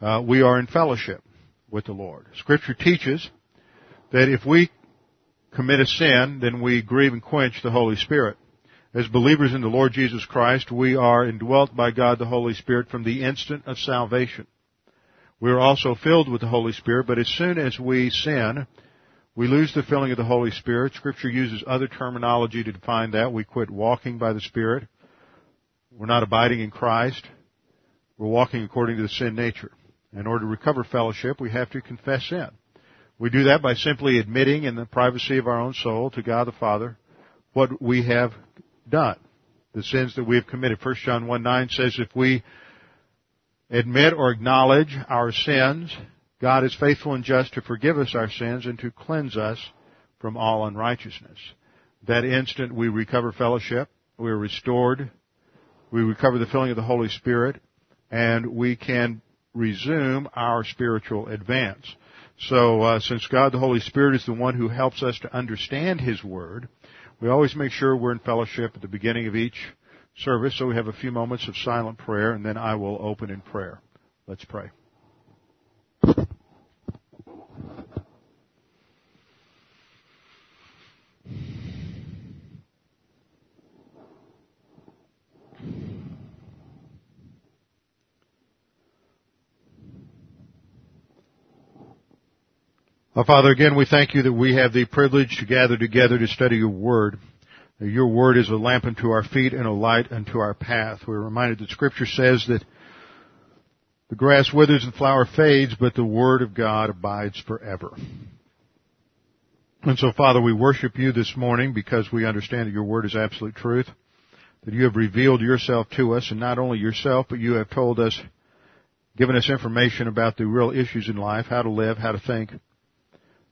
uh, we are in fellowship with the Lord. Scripture teaches that if we commit a sin, then we grieve and quench the Holy Spirit. As believers in the Lord Jesus Christ, we are indwelt by God the Holy Spirit from the instant of salvation. We are also filled with the Holy Spirit, but as soon as we sin, we lose the filling of the Holy Spirit. Scripture uses other terminology to define that. We quit walking by the Spirit. We're not abiding in Christ. We're walking according to the sin nature. In order to recover fellowship, we have to confess sin. We do that by simply admitting in the privacy of our own soul to God the Father what we have done, the sins that we have committed. 1 John 1 9 says if we admit or acknowledge our sins, God is faithful and just to forgive us our sins and to cleanse us from all unrighteousness. That instant we recover fellowship, we are restored, we recover the filling of the Holy Spirit, and we can resume our spiritual advance. So, uh, since God the Holy Spirit is the one who helps us to understand His Word, we always make sure we're in fellowship at the beginning of each service. So we have a few moments of silent prayer, and then I will open in prayer. Let's pray. Father, again, we thank you that we have the privilege to gather together to study your word. Your word is a lamp unto our feet and a light unto our path. We're reminded that scripture says that the grass withers and flower fades, but the word of God abides forever. And so, Father, we worship you this morning because we understand that your word is absolute truth, that you have revealed yourself to us, and not only yourself, but you have told us, given us information about the real issues in life, how to live, how to think.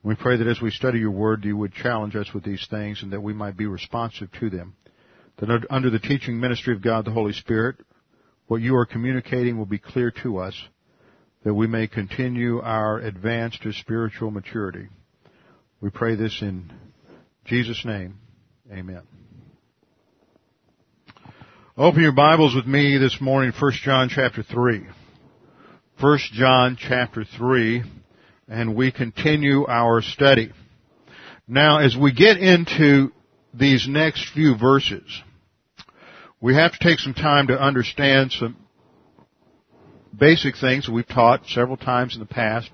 We pray that as we study your word, you would challenge us with these things and that we might be responsive to them. That under the teaching ministry of God the Holy Spirit, what you are communicating will be clear to us, that we may continue our advance to spiritual maturity. We pray this in Jesus' name. Amen. Open your Bibles with me this morning, 1 John chapter 3. 1 John chapter 3 and we continue our study. Now, as we get into these next few verses, we have to take some time to understand some basic things we've taught several times in the past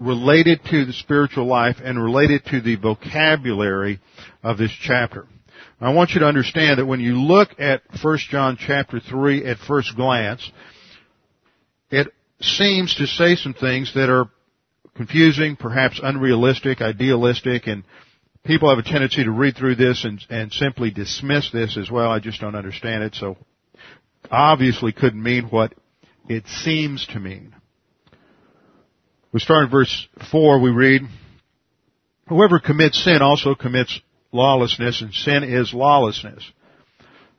related to the spiritual life and related to the vocabulary of this chapter. I want you to understand that when you look at 1 John chapter 3 at first glance, it seems to say some things that are confusing, perhaps unrealistic, idealistic, and people have a tendency to read through this and, and simply dismiss this as well. I just don't understand it, so obviously couldn't mean what it seems to mean. We start in verse 4, we read, Whoever commits sin also commits lawlessness, and sin is lawlessness.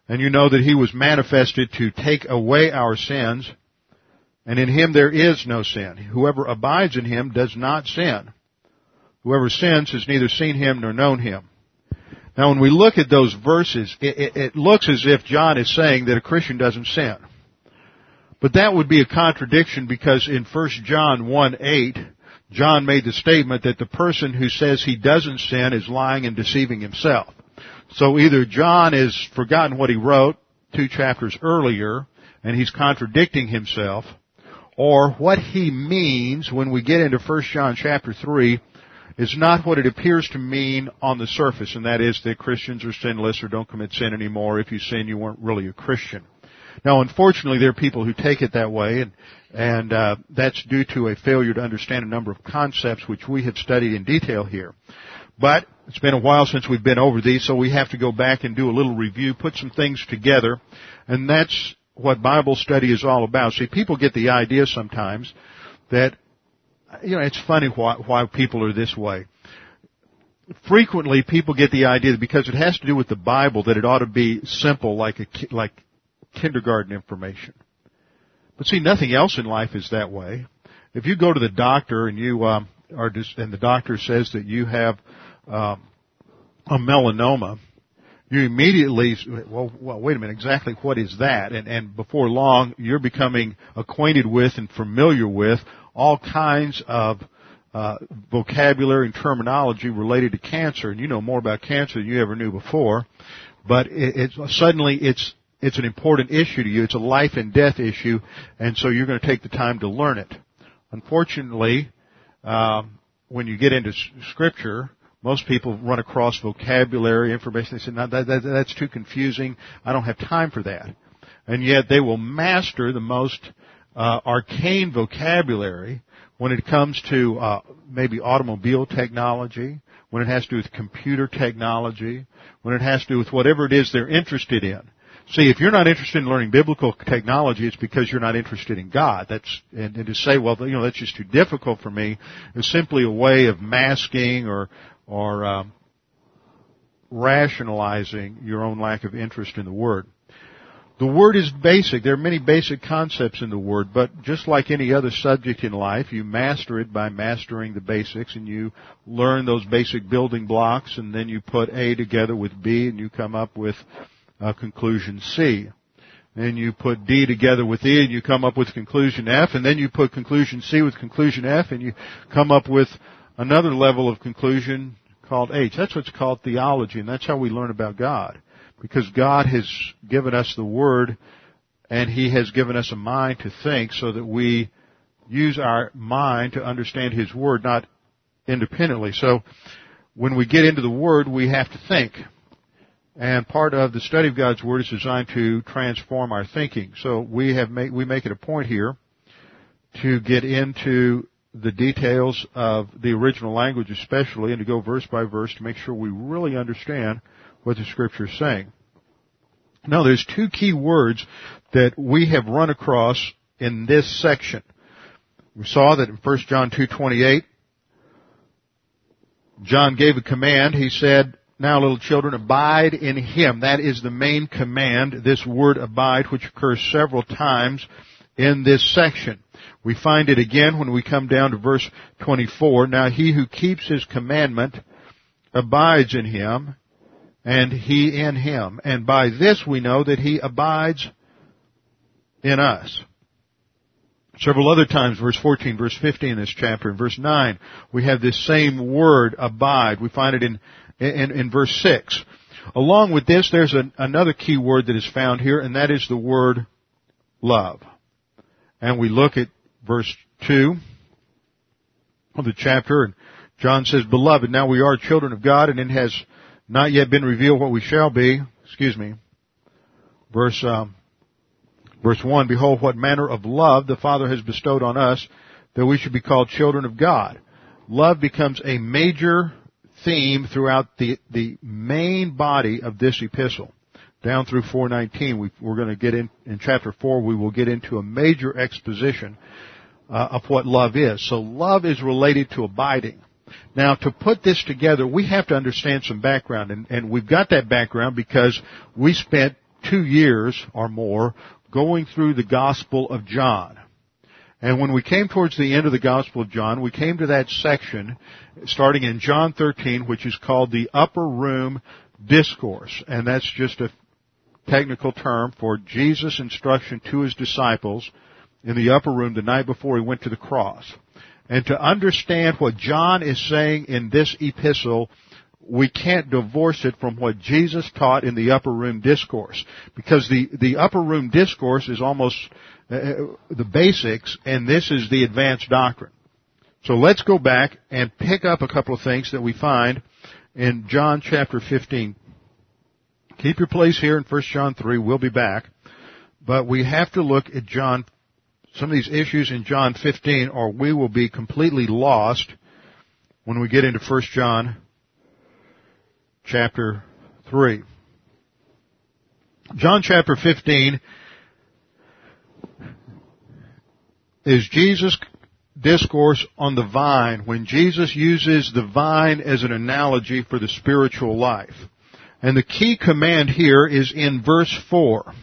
And you know that he was manifested to take away our sins, and in him there is no sin. Whoever abides in him does not sin. Whoever sins has neither seen him nor known him. Now when we look at those verses, it, it, it, looks as if John is saying that a Christian doesn't sin. But that would be a contradiction because in 1 John 1 8, John made the statement that the person who says he doesn't sin is lying and deceiving himself. So either John has forgotten what he wrote two chapters earlier, and he's contradicting himself, or what he means when we get into 1 John chapter 3 is not what it appears to mean on the surface, and that is that Christians are sinless or don't commit sin anymore. If you sin, you weren't really a Christian. Now, unfortunately, there are people who take it that way, and, and uh, that's due to a failure to understand a number of concepts which we have studied in detail here. But it's been a while since we've been over these, so we have to go back and do a little review, put some things together, and that's what Bible study is all about. See, people get the idea sometimes that you know, it's funny why, why people are this way. Frequently, people get the idea that because it has to do with the Bible, that it ought to be simple, like a like kindergarten information. But see, nothing else in life is that way. If you go to the doctor and you um, are just, and the doctor says that you have um, a melanoma, you immediately, well, well, wait a minute, exactly what is that? And, and before long, you're becoming acquainted with and familiar with all kinds of uh, vocabulary and terminology related to cancer, and you know more about cancer than you ever knew before. But it, it's suddenly it's it's an important issue to you. It's a life and death issue, and so you're going to take the time to learn it. Unfortunately, um, when you get into Scripture, most people run across vocabulary information. They say, "No, that, that, that's too confusing. I don't have time for that." And yet, they will master the most uh, arcane vocabulary when it comes to uh, maybe automobile technology, when it has to do with computer technology, when it has to do with whatever it is they're interested in. See, if you're not interested in learning biblical technology, it's because you're not interested in God. That's and, and to say, well, you know, that's just too difficult for me, is simply a way of masking or or um, rationalizing your own lack of interest in the Word. The Word is basic. There are many basic concepts in the Word, but just like any other subject in life, you master it by mastering the basics and you learn those basic building blocks and then you put A together with B and you come up with uh, conclusion C. Then you put D together with E and you come up with conclusion F and then you put conclusion C with conclusion F and you come up with another level of conclusion called H. That's what's called theology and that's how we learn about God because God has given us the Word and He has given us a mind to think so that we use our mind to understand His Word, not independently. So when we get into the Word, we have to think. And part of the study of God's Word is designed to transform our thinking. So we have make, we make it a point here to get into the details of the original language especially and to go verse by verse to make sure we really understand what the scripture is saying. Now there's two key words that we have run across in this section. We saw that in 1 John 2:28 John gave a command. He said, "Now little children abide in him." That is the main command, this word abide which occurs several times in this section. We find it again when we come down to verse 24. Now he who keeps his commandment abides in him and he in him. And by this we know that he abides in us. Several other times, verse 14, verse 15 in this chapter, in verse 9, we have this same word, abide. We find it in, in, in verse 6. Along with this, there's an, another key word that is found here, and that is the word love. And we look at verse 2 of the chapter, and John says, Beloved, now we are children of God, and it has not yet been revealed what we shall be. Excuse me. Verse, um, verse 1, Behold what manner of love the Father has bestowed on us that we should be called children of God. Love becomes a major theme throughout the, the main body of this epistle. Down through 419, we, are going to get in, in chapter 4, we will get into a major exposition uh, of what love is. So love is related to abiding. Now, to put this together, we have to understand some background, and, and we've got that background because we spent two years or more going through the Gospel of John. And when we came towards the end of the Gospel of John, we came to that section starting in John 13, which is called the Upper Room Discourse. And that's just a technical term for Jesus' instruction to his disciples in the upper room the night before he went to the cross. And to understand what John is saying in this epistle, we can't divorce it from what Jesus taught in the upper room discourse. Because the, the upper room discourse is almost uh, uh, the basics, and this is the advanced doctrine. So let's go back and pick up a couple of things that we find in John chapter 15. Keep your place here in 1 John 3. We'll be back. But we have to look at John, some of these issues in John 15 or we will be completely lost when we get into 1 John chapter 3. John chapter 15 is Jesus' discourse on the vine when Jesus uses the vine as an analogy for the spiritual life. And the key command here is in verse 4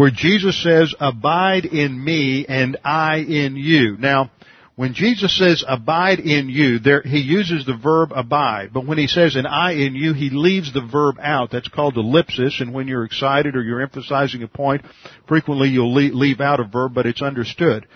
where Jesus says, abide in me and I in you. Now, when Jesus says abide in you, there, he uses the verb abide. But when he says an I in you, he leaves the verb out. That's called ellipsis. And when you're excited or you're emphasizing a point, frequently you'll leave out a verb, but it's understood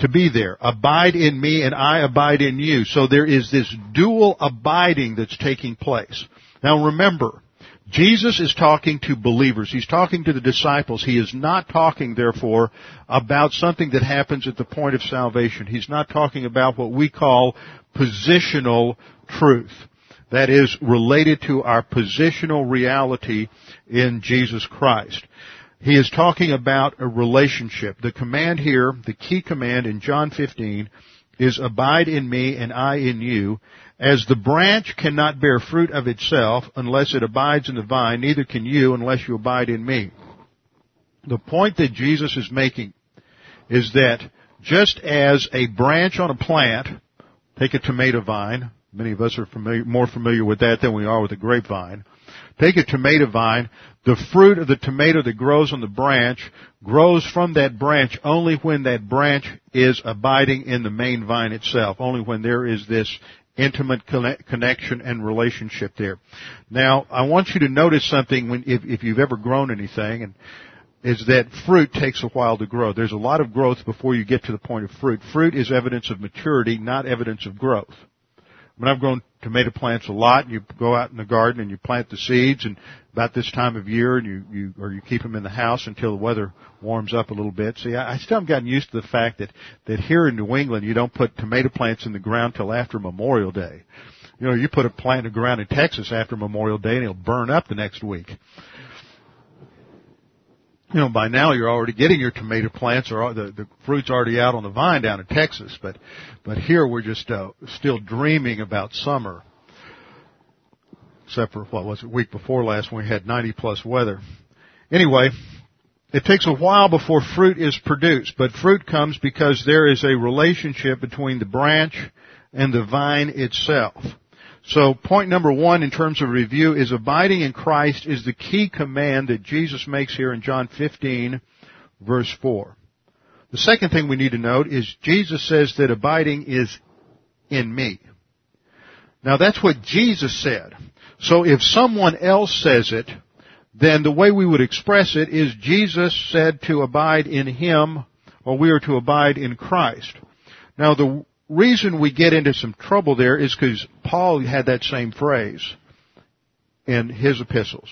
to be there. Abide in me and I abide in you. So there is this dual abiding that's taking place. Now remember, Jesus is talking to believers. He's talking to the disciples. He is not talking, therefore, about something that happens at the point of salvation. He's not talking about what we call positional truth. That is related to our positional reality in Jesus Christ. He is talking about a relationship. The command here, the key command in John 15, is abide in me and I in you. As the branch cannot bear fruit of itself unless it abides in the vine, neither can you unless you abide in me. The point that Jesus is making is that just as a branch on a plant, take a tomato vine, many of us are familiar, more familiar with that than we are with a grapevine. Take a tomato vine, the fruit of the tomato that grows on the branch grows from that branch only when that branch is abiding in the main vine itself, only when there is this intimate connection and relationship there. Now, I want you to notice something when, if, if you've ever grown anything, and is that fruit takes a while to grow. There's a lot of growth before you get to the point of fruit. Fruit is evidence of maturity, not evidence of growth. When I've grown tomato plants a lot, you go out in the garden and you plant the seeds, and about this time of year, and you, you or you keep them in the house until the weather warms up a little bit. See, I, I still haven't gotten used to the fact that that here in New England, you don't put tomato plants in the ground till after Memorial Day. You know, you put a plant in the ground in Texas after Memorial Day, and it'll burn up the next week you know, by now you're already getting your tomato plants or the, the fruit's already out on the vine down in Texas, but, but here we're just, uh, still dreaming about summer. Except for, what was it, week before last when we had 90 plus weather. Anyway, it takes a while before fruit is produced, but fruit comes because there is a relationship between the branch and the vine itself. So point number one in terms of review is abiding in Christ is the key command that Jesus makes here in John 15 verse 4. The second thing we need to note is Jesus says that abiding is in me. Now that's what Jesus said. So if someone else says it, then the way we would express it is Jesus said to abide in Him or we are to abide in Christ. Now the reason we get into some trouble there is because Paul had that same phrase in his epistles.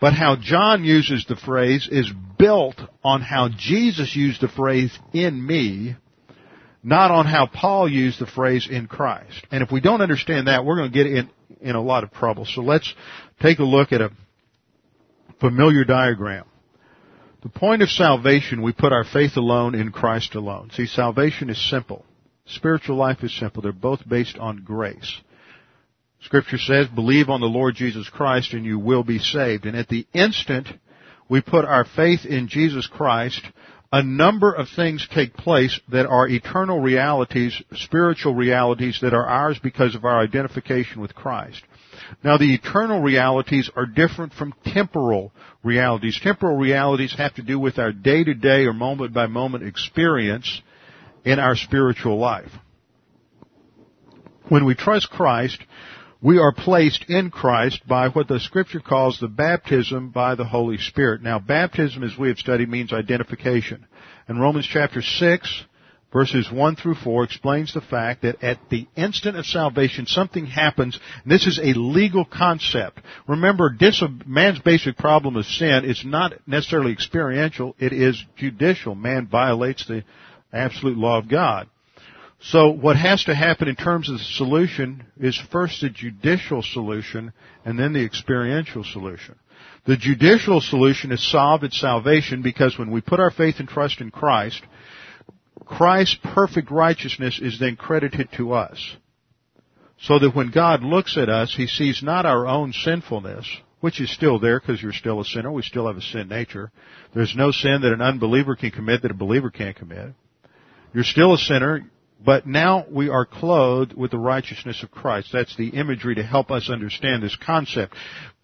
But how John uses the phrase is built on how Jesus used the phrase in me, not on how Paul used the phrase in Christ. And if we don't understand that, we're going to get in, in a lot of trouble. So let's take a look at a familiar diagram. The point of salvation, we put our faith alone in Christ alone. See, salvation is simple. Spiritual life is simple. They're both based on grace. Scripture says, believe on the Lord Jesus Christ and you will be saved. And at the instant we put our faith in Jesus Christ, a number of things take place that are eternal realities, spiritual realities that are ours because of our identification with Christ. Now the eternal realities are different from temporal realities. Temporal realities have to do with our day to day or moment by moment experience in our spiritual life. When we trust Christ, we are placed in Christ by what the scripture calls the baptism by the Holy Spirit. Now, baptism, as we have studied, means identification. And Romans chapter 6, verses 1 through 4 explains the fact that at the instant of salvation, something happens. this is a legal concept. Remember, man's basic problem of sin is not necessarily experiential, it is judicial. Man violates the absolute law of God. So what has to happen in terms of the solution is first the judicial solution and then the experiential solution. The judicial solution is solved at salvation because when we put our faith and trust in Christ, Christ's perfect righteousness is then credited to us. So that when God looks at us, He sees not our own sinfulness, which is still there because you're still a sinner. We still have a sin nature. There's no sin that an unbeliever can commit that a believer can't commit. You're still a sinner, but now we are clothed with the righteousness of Christ. That's the imagery to help us understand this concept.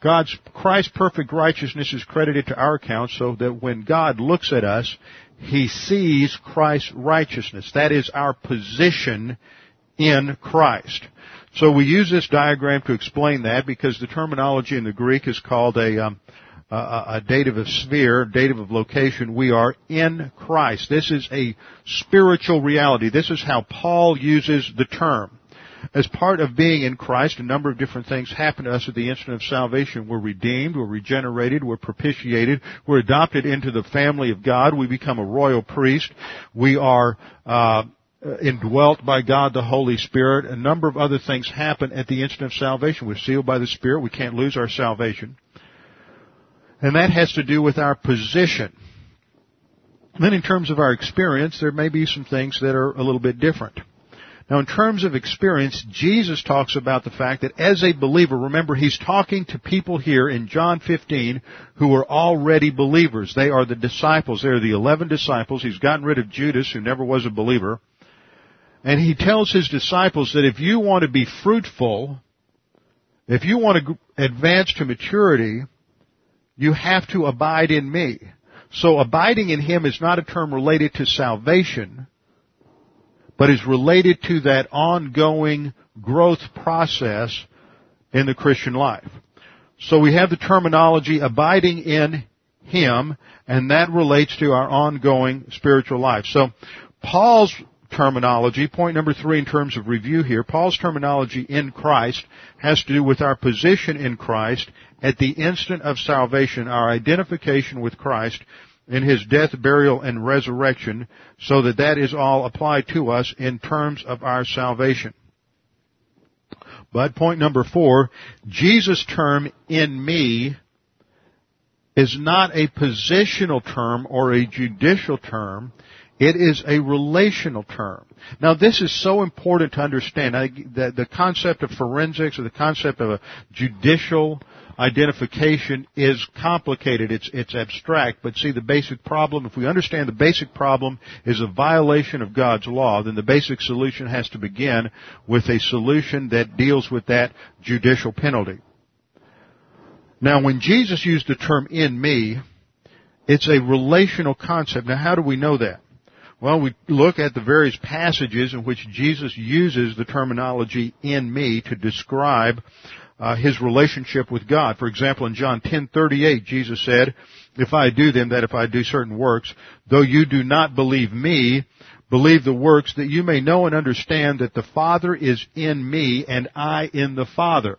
God's, Christ's perfect righteousness is credited to our account so that when God looks at us, He sees Christ's righteousness. That is our position in Christ. So we use this diagram to explain that because the terminology in the Greek is called a, um, a dative of sphere, dative of location. We are in Christ. This is a spiritual reality. This is how Paul uses the term. As part of being in Christ, a number of different things happen to us at the instant of salvation. We're redeemed, we're regenerated, we're propitiated, we're adopted into the family of God, we become a royal priest, we are uh, indwelt by God the Holy Spirit. A number of other things happen at the instant of salvation. We're sealed by the Spirit. We can't lose our salvation. And that has to do with our position. then in terms of our experience, there may be some things that are a little bit different. Now in terms of experience, Jesus talks about the fact that as a believer, remember he's talking to people here in John 15 who are already believers. They are the disciples. They are the 11 disciples. He's gotten rid of Judas who never was a believer. And he tells his disciples that if you want to be fruitful, if you want to advance to maturity, you have to abide in me. So abiding in Him is not a term related to salvation, but is related to that ongoing growth process in the Christian life. So we have the terminology abiding in Him, and that relates to our ongoing spiritual life. So Paul's terminology, point number three in terms of review here, Paul's terminology in Christ has to do with our position in Christ at the instant of salvation, our identification with Christ in His death, burial, and resurrection, so that that is all applied to us in terms of our salvation. But point number four, Jesus' term in me is not a positional term or a judicial term. It is a relational term. Now this is so important to understand. the, the concept of forensics or the concept of a judicial identification is complicated. It's, it's abstract. But see, the basic problem, if we understand the basic problem is a violation of God's law, then the basic solution has to begin with a solution that deals with that judicial penalty. Now, when Jesus used the term in me, it's a relational concept. Now, how do we know that? Well, we look at the various passages in which Jesus uses the terminology in me to describe uh, his relationship with God. For example, in John 10:38, Jesus said, "If I do them, that if I do certain works, though you do not believe me, believe the works, that you may know and understand that the Father is in me and I in the Father."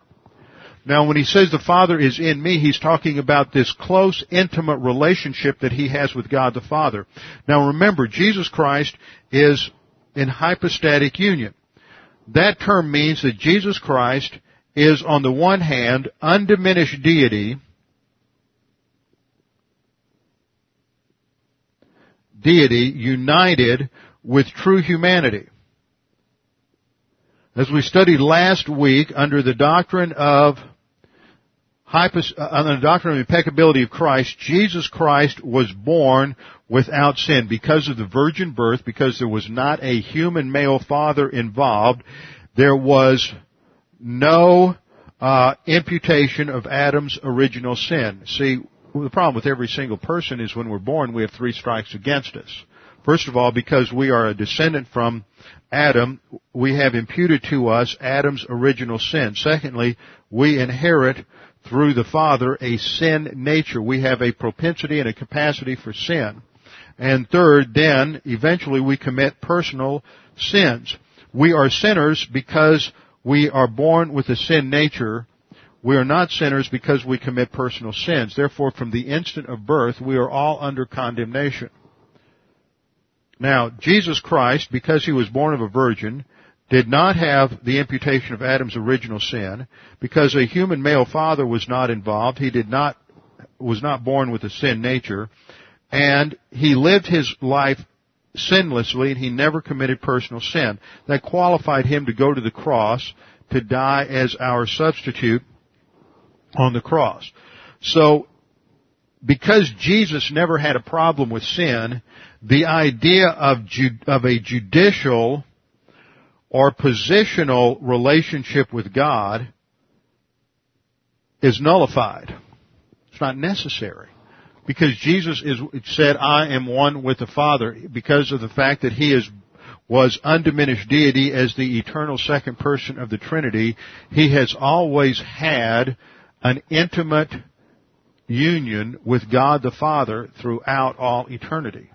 Now, when he says the Father is in me, he's talking about this close, intimate relationship that he has with God the Father. Now remember, Jesus Christ is in hypostatic union. That term means that Jesus Christ is on the one hand undiminished deity, deity united with true humanity. As we studied last week under the doctrine of hypos, uh, under the doctrine of impeccability of Christ, Jesus Christ was born without sin because of the virgin birth, because there was not a human male father involved. There was no uh, imputation of Adam's original sin. See, the problem with every single person is when we're born, we have three strikes against us. First of all, because we are a descendant from Adam, we have imputed to us Adam's original sin. Secondly, we inherit through the Father a sin nature. We have a propensity and a capacity for sin. And third, then, eventually we commit personal sins. We are sinners because we are born with a sin nature. We are not sinners because we commit personal sins. Therefore, from the instant of birth, we are all under condemnation. Now, Jesus Christ, because he was born of a virgin, did not have the imputation of Adam's original sin, because a human male father was not involved, he did not, was not born with a sin nature, and he lived his life sinlessly and he never committed personal sin. That qualified him to go to the cross to die as our substitute on the cross. So, because Jesus never had a problem with sin, the idea of, ju- of a judicial or positional relationship with God is nullified. It's not necessary. Because Jesus is, said, I am one with the Father, because of the fact that He is was undiminished deity as the eternal second person of the Trinity, He has always had an intimate union with God the Father throughout all eternity.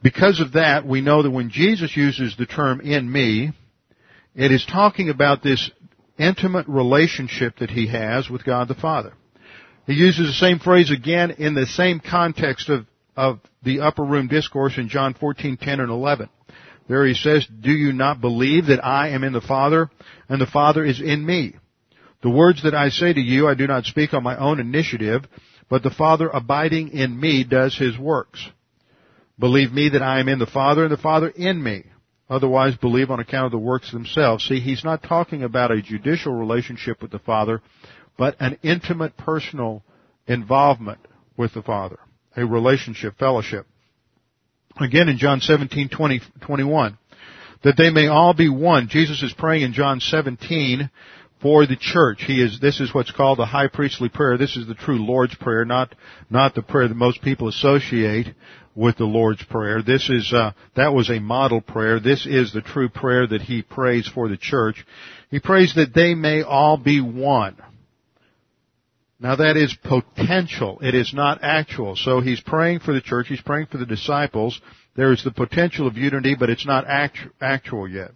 Because of that, we know that when Jesus uses the term in me, it is talking about this intimate relationship that he has with God the Father. He uses the same phrase again in the same context of, of the upper room discourse in John 14, 10 and 11. There he says, Do you not believe that I am in the Father and the Father is in me? The words that I say to you, I do not speak on my own initiative, but the Father abiding in me does his works. Believe me that I am in the Father and the Father in me. Otherwise, believe on account of the works themselves. See, he's not talking about a judicial relationship with the Father, but an intimate personal involvement with the Father. A relationship, fellowship. Again in John 17, 20, 21. That they may all be one. Jesus is praying in John 17 for the church. He is, this is what's called the high priestly prayer. This is the true Lord's prayer, not, not the prayer that most people associate with the Lord's Prayer. This is, uh, that was a model prayer. This is the true prayer that he prays for the church. He prays that they may all be one. Now that is potential. It is not actual. So he's praying for the church. He's praying for the disciples. There is the potential of unity, but it's not actu- actual yet.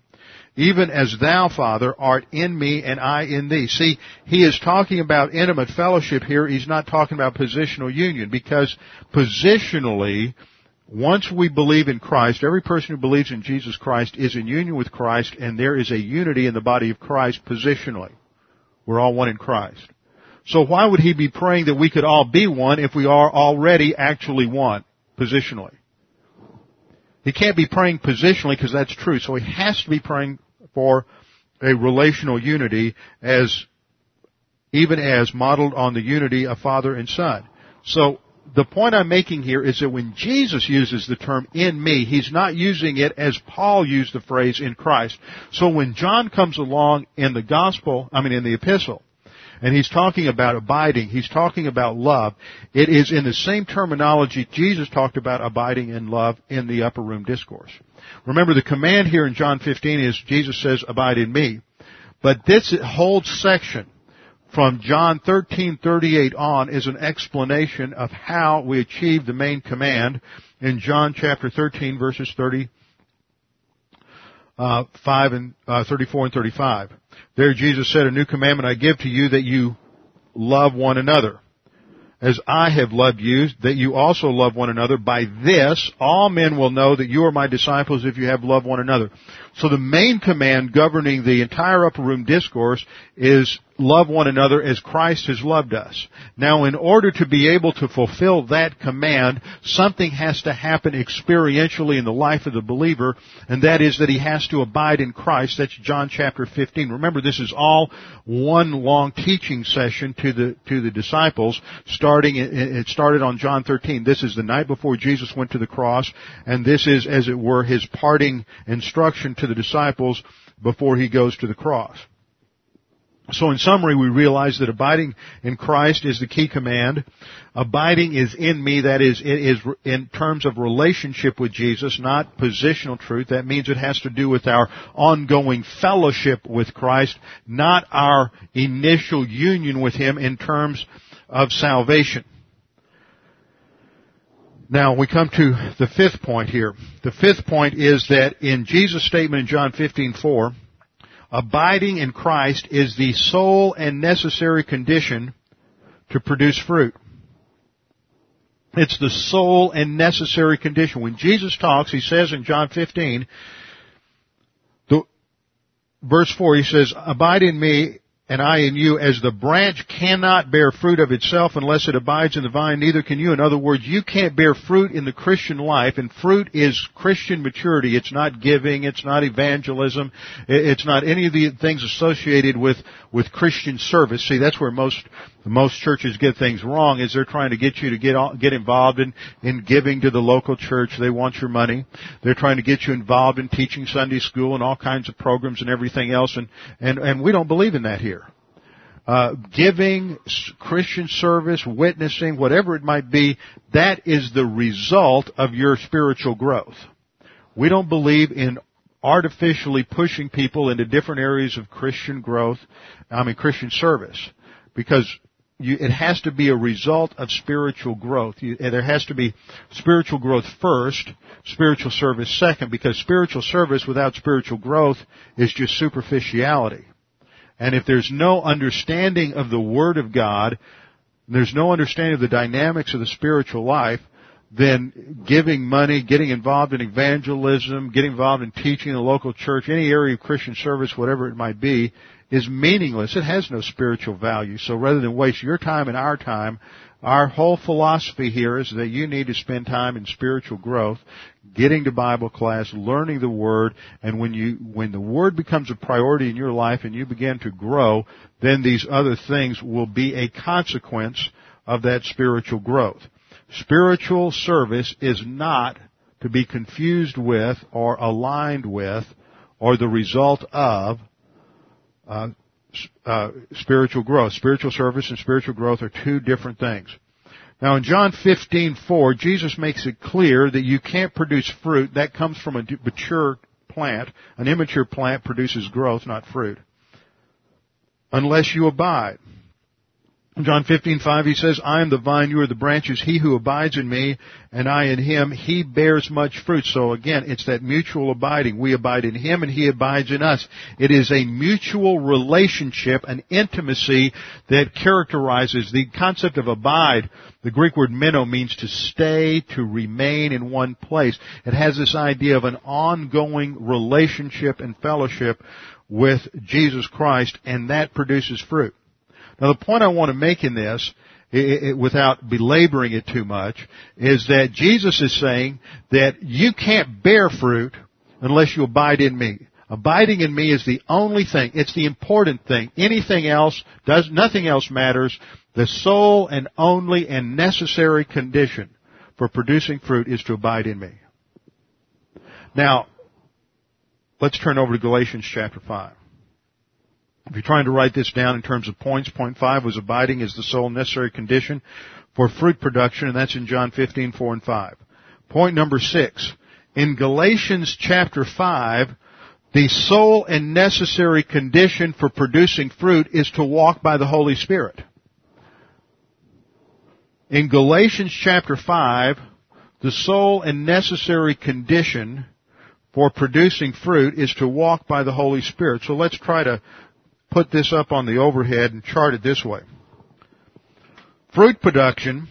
Even as thou, Father, art in me and I in thee. See, he is talking about intimate fellowship here. He's not talking about positional union because positionally, once we believe in Christ, every person who believes in Jesus Christ is in union with Christ and there is a unity in the body of Christ positionally. We're all one in Christ. So why would he be praying that we could all be one if we are already actually one positionally? He can't be praying positionally because that's true. So he has to be praying for a relational unity as even as modeled on the unity of Father and Son. So the point I'm making here is that when Jesus uses the term in me, he's not using it as Paul used the phrase in Christ. So when John comes along in the gospel, I mean in the epistle, and he's talking about abiding, he's talking about love, it is in the same terminology Jesus talked about abiding in love in the upper room discourse. Remember the command here in John 15 is Jesus says, abide in me. But this whole section from John 13:38 on is an explanation of how we achieve the main command in John chapter 13 verses 30 uh, 5 and uh, 34 and 35. There Jesus said, "A new commandment I give to you that you love one another." as I have loved you, that you also love one another. By this, all men will know that you are my disciples if you have loved one another. So the main command governing the entire upper room discourse is love one another as Christ has loved us. Now in order to be able to fulfill that command, something has to happen experientially in the life of the believer, and that is that he has to abide in Christ. That's John chapter 15. Remember this is all one long teaching session to the, to the disciples, starting, it started on John 13. This is the night before Jesus went to the cross, and this is, as it were, his parting instruction to the disciples before he goes to the cross. So in summary, we realize that abiding in Christ is the key command. Abiding is in me, that is, it is in terms of relationship with Jesus, not positional truth. That means it has to do with our ongoing fellowship with Christ, not our initial union with Him in terms of salvation. Now we come to the fifth point here. The fifth point is that in Jesus' statement in John 15:4, abiding in Christ is the sole and necessary condition to produce fruit. It's the sole and necessary condition. When Jesus talks, he says in John 15, the, verse 4, he says, Abide in me and I in you, as the branch cannot bear fruit of itself unless it abides in the vine, neither can you. In other words, you can't bear fruit in the Christian life, and fruit is Christian maturity. It's not giving, it's not evangelism, it's not any of the things associated with, with Christian service. See, that's where most, most churches get things wrong, is they're trying to get you to get, get involved in, in giving to the local church. They want your money. They're trying to get you involved in teaching Sunday school and all kinds of programs and everything else, and, and, and we don't believe in that here uh, giving, Christian service, witnessing, whatever it might be, that is the result of your spiritual growth. We don't believe in artificially pushing people into different areas of Christian growth, I mean Christian service, because you, it has to be a result of spiritual growth. You, there has to be spiritual growth first, spiritual service second, because spiritual service without spiritual growth is just superficiality. And if there's no understanding of the Word of God, there's no understanding of the dynamics of the spiritual life, then giving money, getting involved in evangelism, getting involved in teaching in the local church, any area of Christian service, whatever it might be, is meaningless. It has no spiritual value. So rather than waste your time and our time, our whole philosophy here is that you need to spend time in spiritual growth, getting to Bible class, learning the Word, and when you, when the Word becomes a priority in your life and you begin to grow, then these other things will be a consequence of that spiritual growth. Spiritual service is not to be confused with or aligned with or the result of uh, uh, spiritual growth. Spiritual service and spiritual growth are two different things. Now in John 15:4, Jesus makes it clear that you can't produce fruit that comes from a mature plant. An immature plant produces growth, not fruit, unless you abide. John 15:5 he says, "I am the vine, you are the branches. He who abides in me and I in him, he bears much fruit." So again, it's that mutual abiding. We abide in him and he abides in us. It is a mutual relationship, an intimacy that characterizes the concept of abide. The Greek word meno means to stay, to remain in one place. It has this idea of an ongoing relationship and fellowship with Jesus Christ and that produces fruit. Now the point I want to make in this, it, it, without belaboring it too much, is that Jesus is saying that you can't bear fruit unless you abide in me. Abiding in me is the only thing. It's the important thing. Anything else does, nothing else matters. The sole and only and necessary condition for producing fruit is to abide in me. Now, let's turn over to Galatians chapter 5. If you're trying to write this down in terms of points, point five was abiding is the sole necessary condition for fruit production, and that's in John 15, 4 and 5. Point number six. In Galatians chapter 5, the sole and necessary condition for producing fruit is to walk by the Holy Spirit. In Galatians chapter 5, the sole and necessary condition for producing fruit is to walk by the Holy Spirit. So let's try to put this up on the overhead and chart it this way. Fruit production,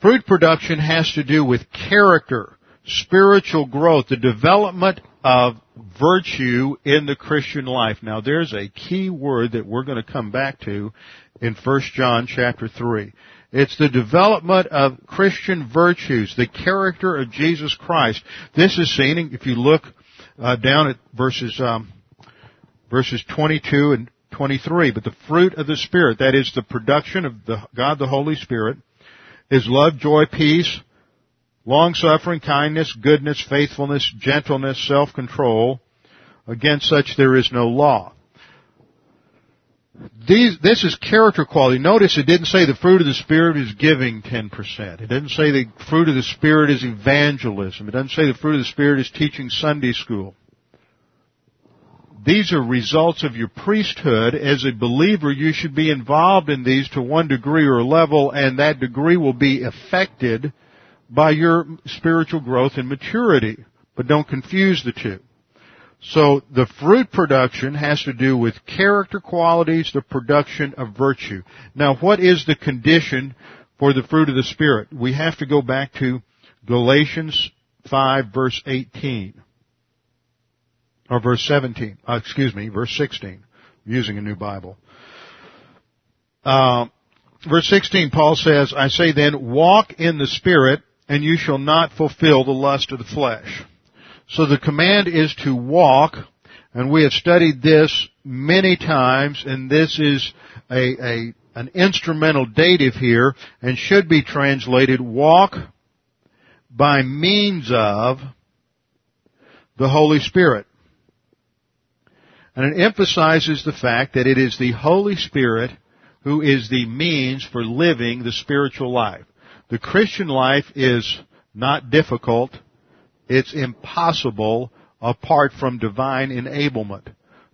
fruit production has to do with character, spiritual growth, the development of virtue in the Christian life. Now there's a key word that we're going to come back to in 1 John chapter 3. It's the development of Christian virtues, the character of Jesus Christ. This is seen, if you look uh, down at verses um, verses 22 and 23. But the fruit of the Spirit, that is the production of the, God the Holy Spirit, is love, joy, peace, long suffering, kindness, goodness, faithfulness, gentleness, self-control. Against such there is no law. These, this is character quality. Notice it didn't say the fruit of the Spirit is giving 10%. It didn't say the fruit of the Spirit is evangelism. It doesn't say the fruit of the Spirit is teaching Sunday school. These are results of your priesthood. As a believer, you should be involved in these to one degree or level, and that degree will be affected by your spiritual growth and maturity. But don't confuse the two. So the fruit production has to do with character qualities, the production of virtue. Now what is the condition for the fruit of the Spirit? We have to go back to Galatians 5 verse 18. Or verse 17. Uh, excuse me, verse 16. Using a new Bible. Uh, verse 16, Paul says, I say then, walk in the Spirit, and you shall not fulfill the lust of the flesh. So the command is to walk, and we have studied this many times, and this is a, a an instrumental dative here, and should be translated walk by means of the Holy Spirit. And it emphasizes the fact that it is the Holy Spirit who is the means for living the spiritual life. The Christian life is not difficult. It's impossible apart from divine enablement.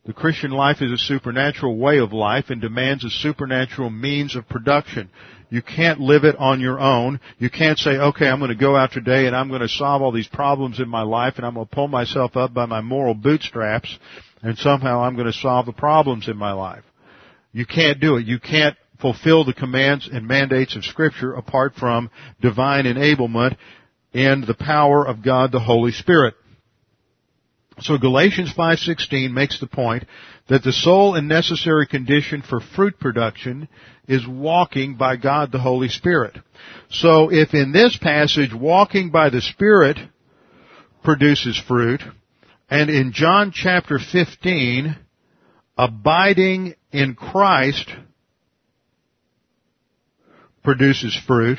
The Christian life is a supernatural way of life and demands a supernatural means of production. You can't live it on your own. You can't say, okay, I'm going to go out today and I'm going to solve all these problems in my life and I'm going to pull myself up by my moral bootstraps and somehow I'm going to solve the problems in my life. You can't do it. You can't fulfill the commands and mandates of scripture apart from divine enablement and the power of God the Holy Spirit. So Galatians 5:16 makes the point that the sole and necessary condition for fruit production is walking by God the Holy Spirit. So if in this passage walking by the Spirit produces fruit, and in John chapter 15, abiding in Christ produces fruit,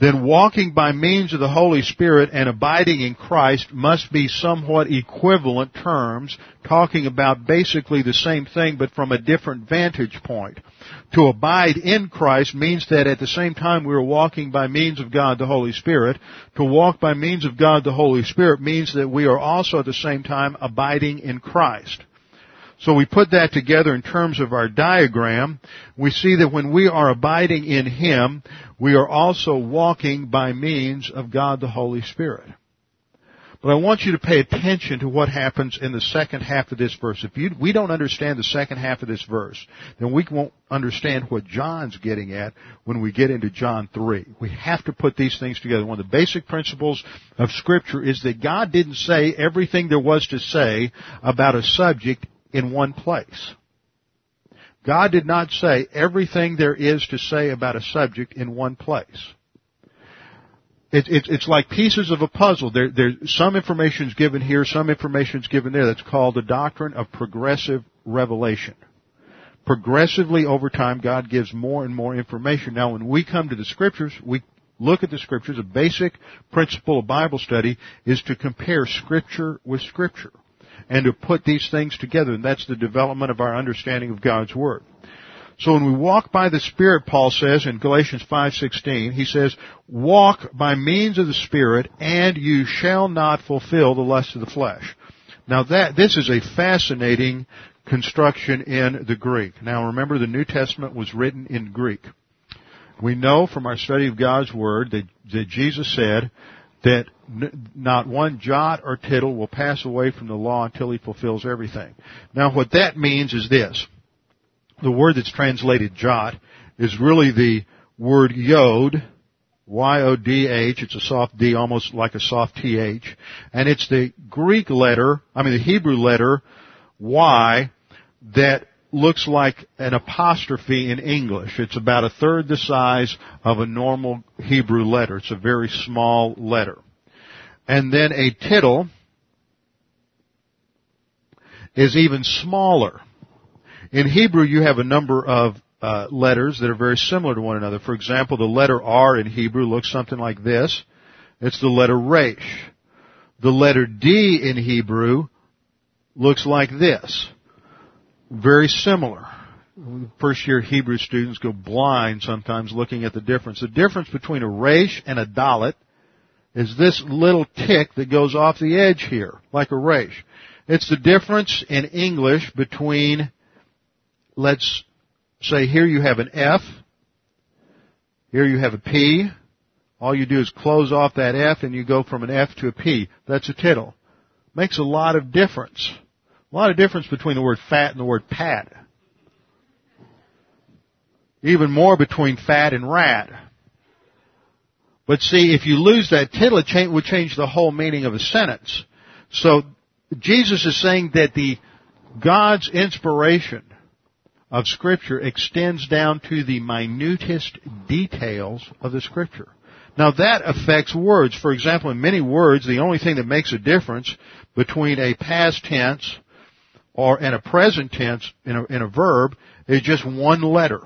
then walking by means of the Holy Spirit and abiding in Christ must be somewhat equivalent terms, talking about basically the same thing but from a different vantage point. To abide in Christ means that at the same time we are walking by means of God the Holy Spirit. To walk by means of God the Holy Spirit means that we are also at the same time abiding in Christ. So we put that together in terms of our diagram. We see that when we are abiding in Him, we are also walking by means of God the Holy Spirit. But I want you to pay attention to what happens in the second half of this verse. If you, we don't understand the second half of this verse, then we won't understand what John's getting at when we get into John 3. We have to put these things together. One of the basic principles of scripture is that God didn't say everything there was to say about a subject in one place. God did not say everything there is to say about a subject in one place. It, it, it's like pieces of a puzzle. There, there, some information is given here, some information is given there. That's called the doctrine of progressive revelation. Progressively over time, God gives more and more information. Now, when we come to the scriptures, we look at the scriptures. A basic principle of Bible study is to compare scripture with scripture and to put these things together. And that's the development of our understanding of God's Word. So when we walk by the Spirit, Paul says in Galatians 5:16, he says, "Walk by means of the Spirit, and you shall not fulfill the lust of the flesh." Now that this is a fascinating construction in the Greek. Now remember the New Testament was written in Greek. We know from our study of God's Word that, that Jesus said that not one jot or tittle will pass away from the law until he fulfills everything. Now what that means is this. The word that's translated jot is really the word yod, Y-O-D-H, it's a soft D, almost like a soft T-H, and it's the Greek letter, I mean the Hebrew letter, Y, that looks like an apostrophe in English. It's about a third the size of a normal Hebrew letter. It's a very small letter. And then a tittle is even smaller. In Hebrew, you have a number of uh, letters that are very similar to one another. For example, the letter R in Hebrew looks something like this. It's the letter Resh. The letter D in Hebrew looks like this very similar. first year Hebrew students go blind sometimes looking at the difference. The difference between a resh and a dalet is this little tick that goes off the edge here, like a resh. It's the difference in English between, let's say here you have an F, here you have a P, all you do is close off that F and you go from an F to a P. That's a tittle. Makes a lot of difference. A lot of difference between the word fat and the word pat. Even more between fat and rat. But see, if you lose that tittle, it would change the whole meaning of a sentence. So, Jesus is saying that the God's inspiration of scripture extends down to the minutest details of the scripture. Now that affects words. For example, in many words, the only thing that makes a difference between a past tense or and a present tense in a, in a verb is just one letter.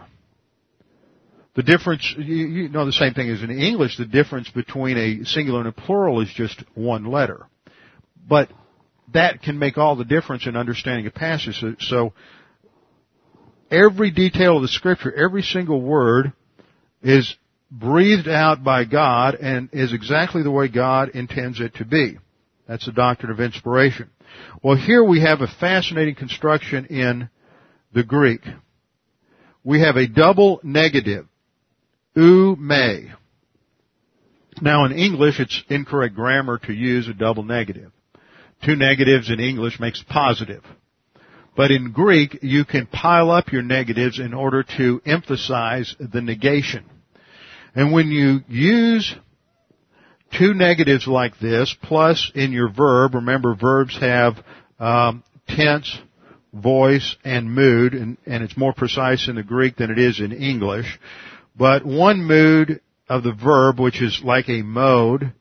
The difference, you, know the same thing as in English, the difference between a singular and a plural is just one letter. But that can make all the difference in understanding a passage. So, so every detail of the scripture, every single word is breathed out by God and is exactly the way God intends it to be. That's the doctrine of inspiration. Well, here we have a fascinating construction in the Greek. We have a double negative, me. Now in English, it's incorrect grammar to use a double negative. Two negatives in English makes positive. But in Greek, you can pile up your negatives in order to emphasize the negation. And when you use two negatives like this, plus in your verb, remember verbs have um, tense, voice, and mood, and, and it's more precise in the Greek than it is in English. But one mood of the verb, which is like a mode,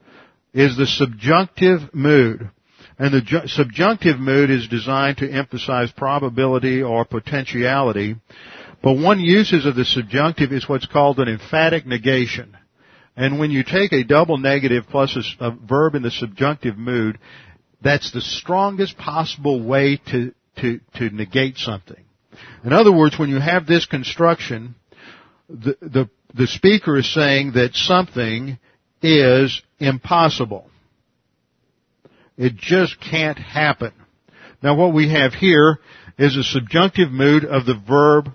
is the subjunctive mood. And the ju- subjunctive mood is designed to emphasize probability or potentiality. But one uses of the subjunctive is what's called an emphatic negation. And when you take a double negative plus a, a verb in the subjunctive mood, that's the strongest possible way to, to, to negate something. In other words, when you have this construction, the, the, the speaker is saying that something is impossible. It just can't happen. Now what we have here is a subjunctive mood of the verb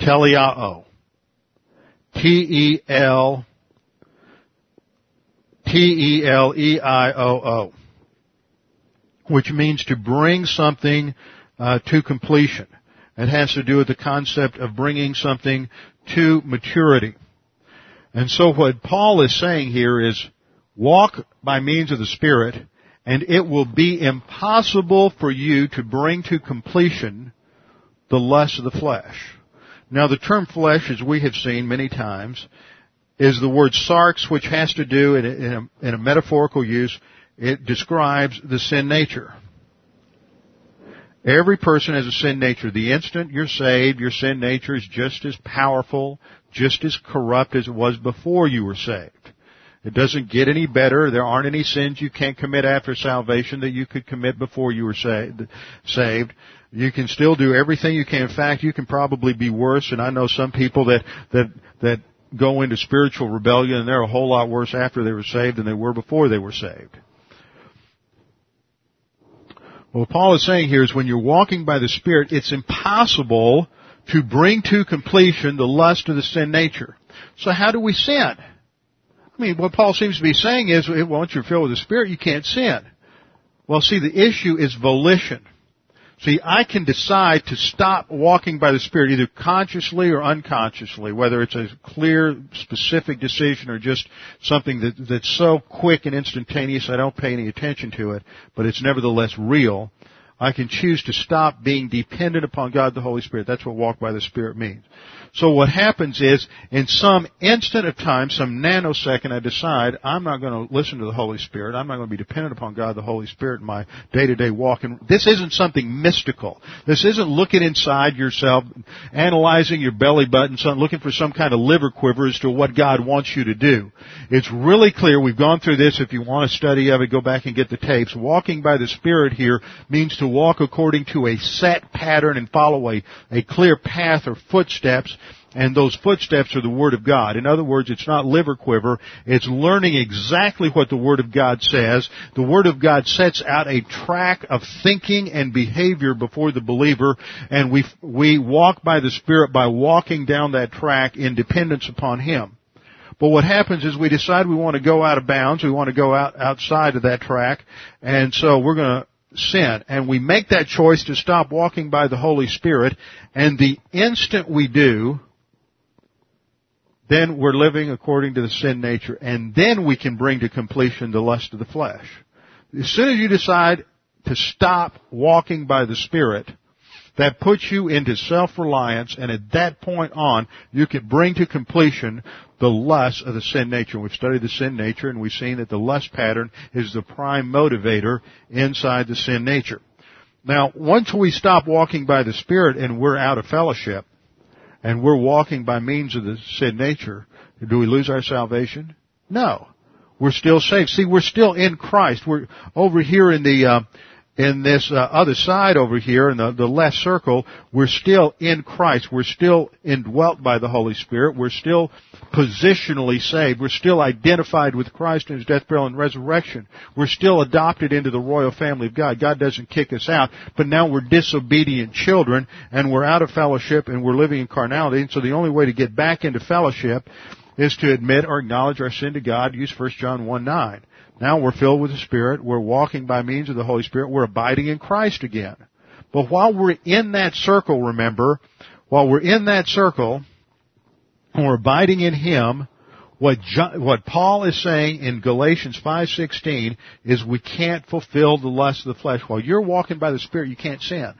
teleao. T-E-L T-E-L-E-I-O-O. Which means to bring something uh, to completion. It has to do with the concept of bringing something to maturity. And so what Paul is saying here is walk by means of the Spirit and it will be impossible for you to bring to completion the lust of the flesh. Now the term flesh, as we have seen many times, is the word sarx, which has to do, in a, in a, in a metaphorical use, it describes the sin nature. Every person has a sin nature. The instant you're saved, your sin nature is just as powerful, just as corrupt as it was before you were saved. It doesn't get any better. There aren't any sins you can't commit after salvation that you could commit before you were saved. You can still do everything you can. In fact, you can probably be worse. And I know some people that that that go into spiritual rebellion and they're a whole lot worse after they were saved than they were before they were saved. What Paul is saying here is when you're walking by the Spirit, it's impossible to bring to completion the lust of the sin nature. So how do we sin? I mean, what Paul seems to be saying is, once you're filled with the Spirit, you can't sin. Well, see, the issue is volition. See, I can decide to stop walking by the Spirit either consciously or unconsciously, whether it's a clear, specific decision or just something that, that's so quick and instantaneous I don't pay any attention to it, but it's nevertheless real. I can choose to stop being dependent upon God the Holy Spirit. That's what walk by the Spirit means. So what happens is, in some instant of time, some nanosecond, I decide I'm not going to listen to the Holy Spirit. I'm not going to be dependent upon God the Holy Spirit in my day-to-day walk. And this isn't something mystical. This isn't looking inside yourself, analyzing your belly button, looking for some kind of liver quiver as to what God wants you to do. It's really clear. We've gone through this. If you want a study of it, go back and get the tapes. Walking by the Spirit here means to walk according to a set pattern and follow a, a clear path or footsteps and those footsteps are the Word of God. In other words, it's not liver quiver. It's learning exactly what the Word of God says. The Word of God sets out a track of thinking and behavior before the believer, and we, we walk by the Spirit by walking down that track in dependence upon Him. But what happens is we decide we want to go out of bounds, we want to go out outside of that track, and so we're going to sin. And we make that choice to stop walking by the Holy Spirit, and the instant we do, then we're living according to the sin nature, and then we can bring to completion the lust of the flesh. As soon as you decide to stop walking by the Spirit, that puts you into self-reliance, and at that point on, you can bring to completion the lust of the sin nature. We've studied the sin nature, and we've seen that the lust pattern is the prime motivator inside the sin nature. Now, once we stop walking by the Spirit and we're out of fellowship, and we're walking by means of the sin nature, do we lose our salvation? No. We're still saved. See, we're still in Christ. We're over here in the, uh, in this uh, other side over here in the, the left circle, we're still in Christ. We're still indwelt by the Holy Spirit. We're still positionally saved. We're still identified with Christ in His death, burial, and resurrection. We're still adopted into the royal family of God. God doesn't kick us out, but now we're disobedient children and we're out of fellowship and we're living in carnality. And so the only way to get back into fellowship is to admit or acknowledge our sin to God. Use 1 John 1 9. Now we're filled with the Spirit. We're walking by means of the Holy Spirit. We're abiding in Christ again. But while we're in that circle, remember, while we're in that circle, and we're abiding in Him, what John, what Paul is saying in Galatians 5:16 is we can't fulfill the lust of the flesh. While you're walking by the Spirit, you can't sin.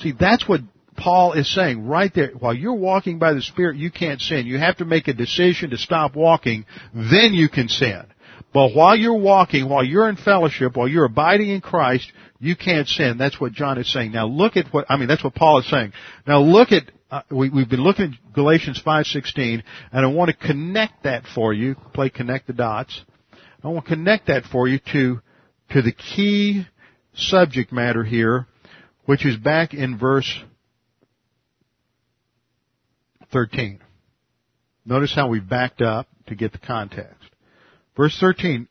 See, that's what Paul is saying right there. While you're walking by the Spirit, you can't sin. You have to make a decision to stop walking, then you can sin. But while you're walking, while you're in fellowship, while you're abiding in Christ, you can't sin. That's what John is saying. Now look at what, I mean, that's what Paul is saying. Now look at, uh, we, we've been looking at Galatians 5.16, and I want to connect that for you, play connect the dots. I want to connect that for you to, to the key subject matter here, which is back in verse 13. Notice how we backed up to get the context. Verse 13,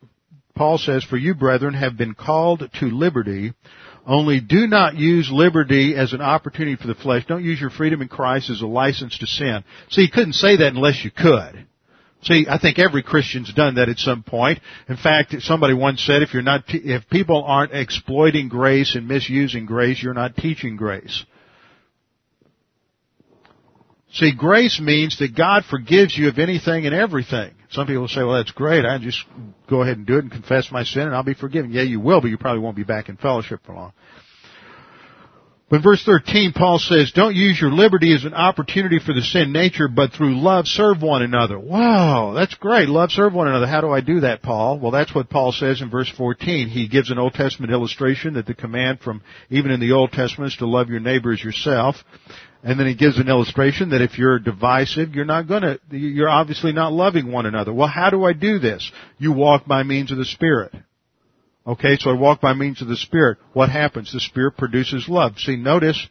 Paul says, For you, brethren, have been called to liberty, only do not use liberty as an opportunity for the flesh. Don't use your freedom in Christ as a license to sin. See, you couldn't say that unless you could. See, I think every Christian's done that at some point. In fact, somebody once said, if you're not, if people aren't exploiting grace and misusing grace, you're not teaching grace. See, grace means that God forgives you of anything and everything. Some people say, well, that's great. I just go ahead and do it and confess my sin and I'll be forgiven. Yeah, you will, but you probably won't be back in fellowship for long. But in verse 13, Paul says, don't use your liberty as an opportunity for the sin nature, but through love serve one another. Wow, that's great. Love serve one another. How do I do that, Paul? Well, that's what Paul says in verse 14. He gives an Old Testament illustration that the command from, even in the Old Testament, is to love your neighbor as yourself. And then he gives an illustration that if you're divisive, you're not gonna, you're obviously not loving one another. Well, how do I do this? You walk by means of the Spirit. Okay, so I walk by means of the Spirit. What happens? The Spirit produces love. See, notice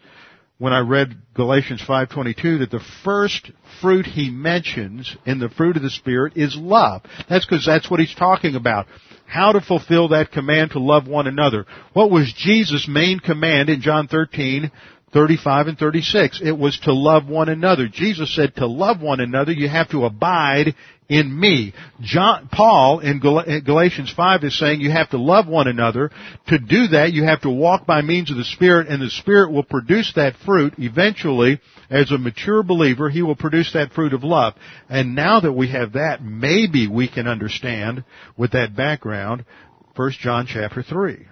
when I read Galatians 5:22 that the first fruit he mentions in the fruit of the Spirit is love. That's because that's what he's talking about. How to fulfill that command to love one another. What was Jesus' main command in John 13 35 and 36. It was to love one another. Jesus said to love one another, you have to abide in me. John, Paul in Galatians 5 is saying you have to love one another. To do that, you have to walk by means of the Spirit, and the Spirit will produce that fruit eventually. As a mature believer, He will produce that fruit of love. And now that we have that, maybe we can understand with that background, 1 John chapter 3.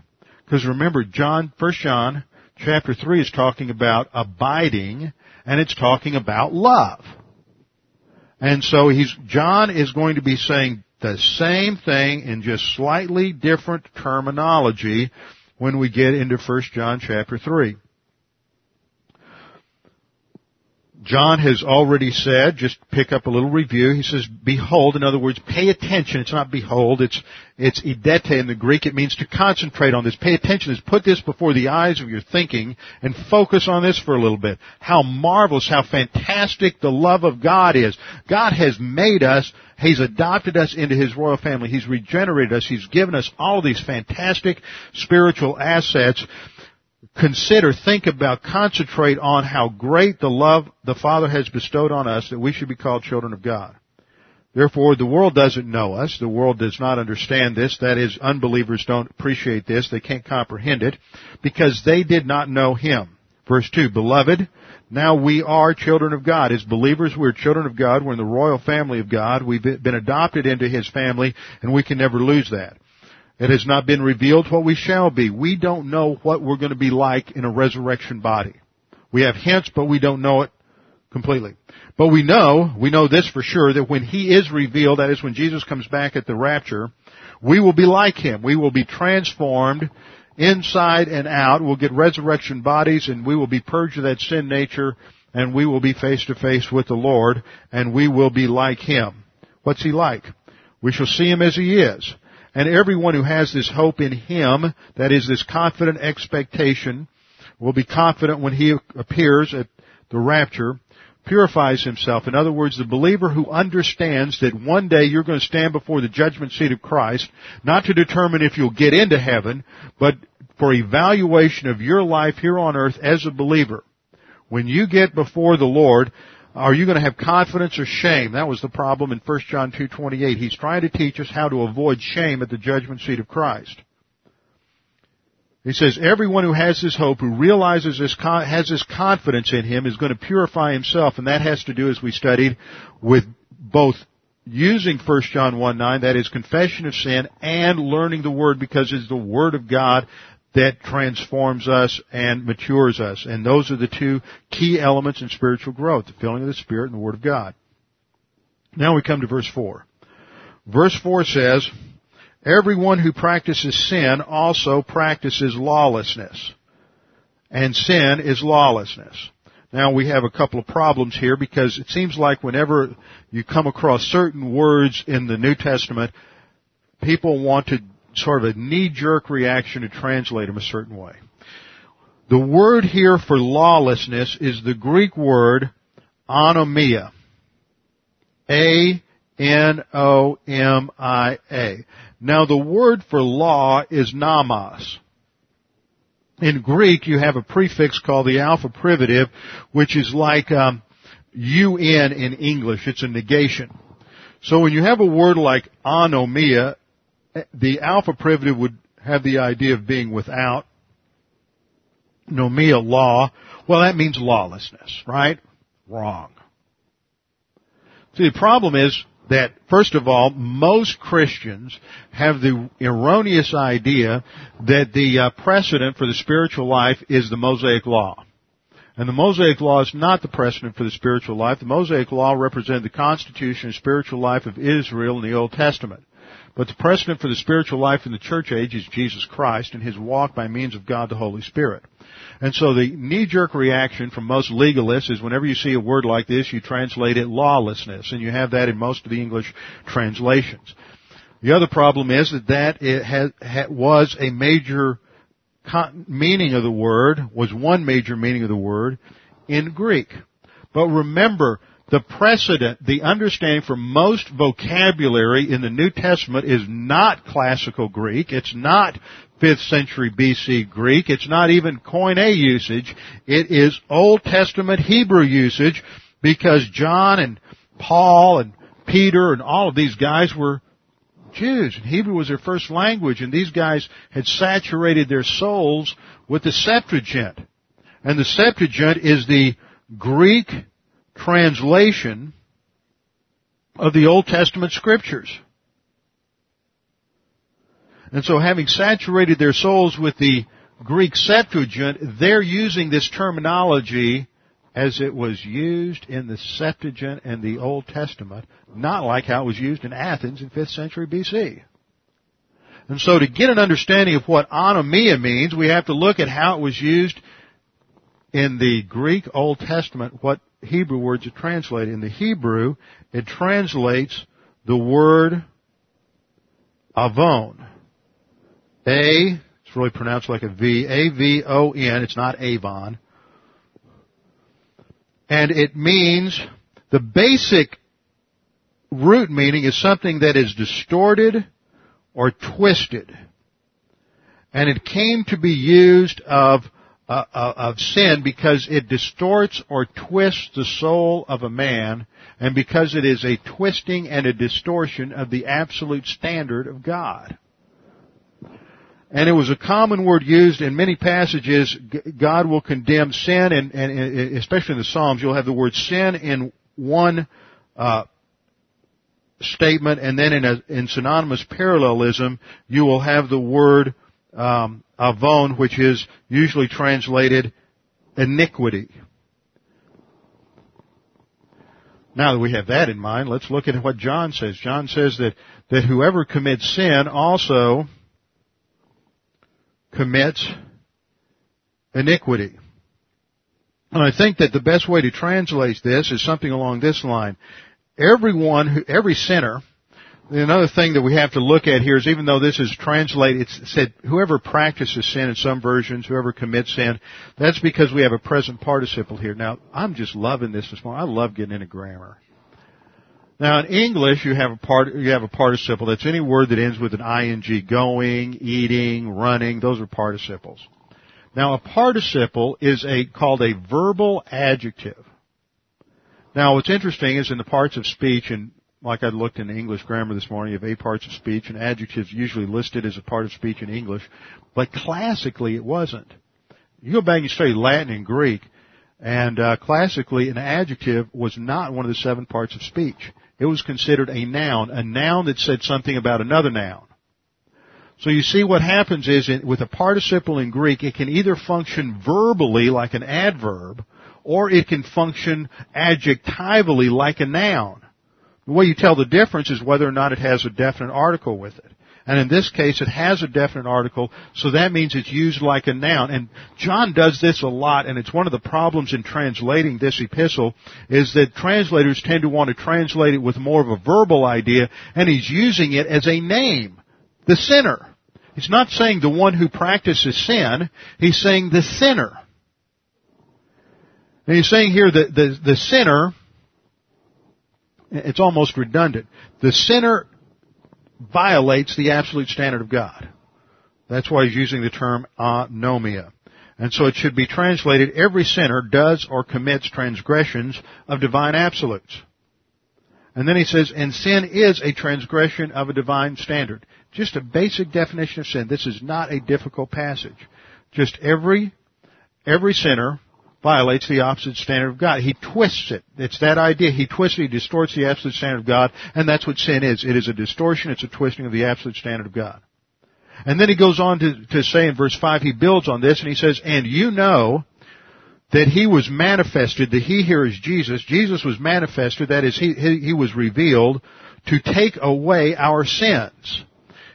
Because remember, John, 1 John chapter 3 is talking about abiding and it's talking about love. And so he's, John is going to be saying the same thing in just slightly different terminology when we get into 1 John chapter 3. John has already said, just pick up a little review, he says, behold, in other words, pay attention. It's not behold, it's, it's idete in the Greek. It means to concentrate on this. Pay attention is put this before the eyes of your thinking and focus on this for a little bit. How marvelous, how fantastic the love of God is. God has made us, He's adopted us into His royal family. He's regenerated us. He's given us all these fantastic spiritual assets consider, think about, concentrate on how great the love the Father has bestowed on us that we should be called children of God. Therefore, the world doesn't know us. The world does not understand this. That is, unbelievers don't appreciate this. They can't comprehend it because they did not know Him. Verse 2, Beloved, now we are children of God. As believers, we're children of God. We're in the royal family of God. We've been adopted into His family, and we can never lose that. It has not been revealed what we shall be. We don't know what we're going to be like in a resurrection body. We have hints, but we don't know it completely. But we know, we know this for sure, that when He is revealed, that is when Jesus comes back at the rapture, we will be like Him. We will be transformed inside and out. We'll get resurrection bodies and we will be purged of that sin nature and we will be face to face with the Lord and we will be like Him. What's He like? We shall see Him as He is. And everyone who has this hope in Him, that is this confident expectation, will be confident when He appears at the rapture, purifies himself. In other words, the believer who understands that one day you're going to stand before the judgment seat of Christ, not to determine if you'll get into heaven, but for evaluation of your life here on earth as a believer. When you get before the Lord, are you going to have confidence or shame? That was the problem in 1 John 2.28. He's trying to teach us how to avoid shame at the judgment seat of Christ. He says, everyone who has this hope, who realizes this, has this confidence in Him is going to purify himself, and that has to do, as we studied, with both using 1 John 1 9, that is confession of sin, and learning the Word because it's the Word of God that transforms us and matures us. And those are the two key elements in spiritual growth, the filling of the Spirit and the Word of God. Now we come to verse 4. Verse 4 says, Everyone who practices sin also practices lawlessness. And sin is lawlessness. Now we have a couple of problems here because it seems like whenever you come across certain words in the New Testament, people want to sort of a knee-jerk reaction to translate them a certain way. The word here for lawlessness is the Greek word anomia. A N-O-M-I-A. Now the word for law is nomos. In Greek, you have a prefix called the alpha privative, which is like um, un in English. It's a negation. So when you have a word like anomia, the alpha privative would have the idea of being without. Nomia law. Well, that means lawlessness, right? Wrong. See, the problem is that, first of all, most Christians have the erroneous idea that the uh, precedent for the spiritual life is the Mosaic Law. And the Mosaic Law is not the precedent for the spiritual life. The Mosaic Law represented the constitution and spiritual life of Israel in the Old Testament. But the precedent for the spiritual life in the church age is Jesus Christ and His walk by means of God the Holy Spirit. And so the knee-jerk reaction from most legalists is whenever you see a word like this, you translate it lawlessness, and you have that in most of the English translations. The other problem is that that it has, was a major meaning of the word, was one major meaning of the word in Greek. But remember, the precedent, the understanding for most vocabulary in the New Testament is not classical Greek. It's not 5th century BC Greek. It's not even Koine usage. It is Old Testament Hebrew usage because John and Paul and Peter and all of these guys were Jews and Hebrew was their first language and these guys had saturated their souls with the Septuagint. And the Septuagint is the Greek translation of the Old Testament scriptures. And so having saturated their souls with the Greek Septuagint, they're using this terminology as it was used in the Septuagint and the Old Testament, not like how it was used in Athens in 5th century BC. And so to get an understanding of what anomia means, we have to look at how it was used in the Greek Old Testament, what Hebrew words it translates. In the Hebrew, it translates the word avon. A, it's really pronounced like a V, A-V-O-N, it's not Avon. And it means, the basic root meaning is something that is distorted or twisted. And it came to be used of uh, uh, of sin because it distorts or twists the soul of a man and because it is a twisting and a distortion of the absolute standard of God. And it was a common word used in many passages. God will condemn sin, and, and especially in the Psalms, you'll have the word sin in one uh, statement, and then in, a, in synonymous parallelism, you will have the word um, avon, which is usually translated iniquity. Now that we have that in mind, let's look at what John says. John says that, that whoever commits sin also commits iniquity. And I think that the best way to translate this is something along this line. Everyone, every sinner Another thing that we have to look at here is even though this is translated, it's said whoever practices sin in some versions, whoever commits sin, that's because we have a present participle here. Now, I'm just loving this this morning. I love getting into grammar. Now, in English, you have a part, you have a participle. That's any word that ends with an ing, going, eating, running. Those are participles. Now, a participle is a, called a verbal adjective. Now, what's interesting is in the parts of speech, and like I looked in English grammar this morning, you have eight parts of speech, and adjectives usually listed as a part of speech in English, but classically it wasn't. You go back and study Latin and Greek, and uh, classically an adjective was not one of the seven parts of speech. It was considered a noun, a noun that said something about another noun. So you see what happens is with a participle in Greek, it can either function verbally like an adverb, or it can function adjectively like a noun. The way you tell the difference is whether or not it has a definite article with it. And in this case, it has a definite article, so that means it's used like a noun. And John does this a lot, and it's one of the problems in translating this epistle, is that translators tend to want to translate it with more of a verbal idea, and he's using it as a name. The sinner. He's not saying the one who practices sin, he's saying the sinner. And he's saying here that the, the sinner it's almost redundant. The sinner violates the absolute standard of God. That's why he's using the term anomia. And so it should be translated, every sinner does or commits transgressions of divine absolutes. And then he says, and sin is a transgression of a divine standard. Just a basic definition of sin. This is not a difficult passage. Just every, every sinner violates the opposite standard of God. He twists it. It's that idea. He twists it, he distorts the absolute standard of God, and that's what sin is. It is a distortion, it's a twisting of the absolute standard of God. And then he goes on to, to say in verse 5, he builds on this and he says, and you know that he was manifested, the he here is Jesus, Jesus was manifested, that is, he, he, he was revealed to take away our sins.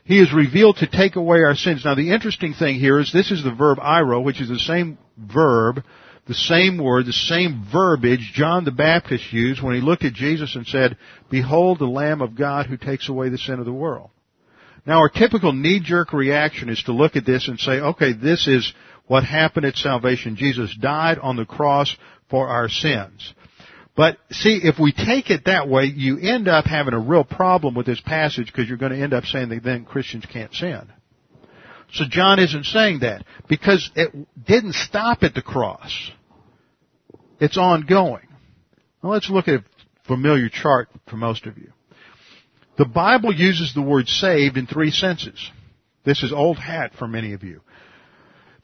He is revealed to take away our sins. Now the interesting thing here is this is the verb airo, which is the same verb the same word, the same verbiage John the Baptist used when he looked at Jesus and said, Behold the Lamb of God who takes away the sin of the world. Now our typical knee-jerk reaction is to look at this and say, okay, this is what happened at salvation. Jesus died on the cross for our sins. But see, if we take it that way, you end up having a real problem with this passage because you're going to end up saying that then Christians can't sin. So John isn't saying that because it didn't stop at the cross. It's ongoing. Well, let's look at a familiar chart for most of you. The Bible uses the word saved in three senses. This is old hat for many of you.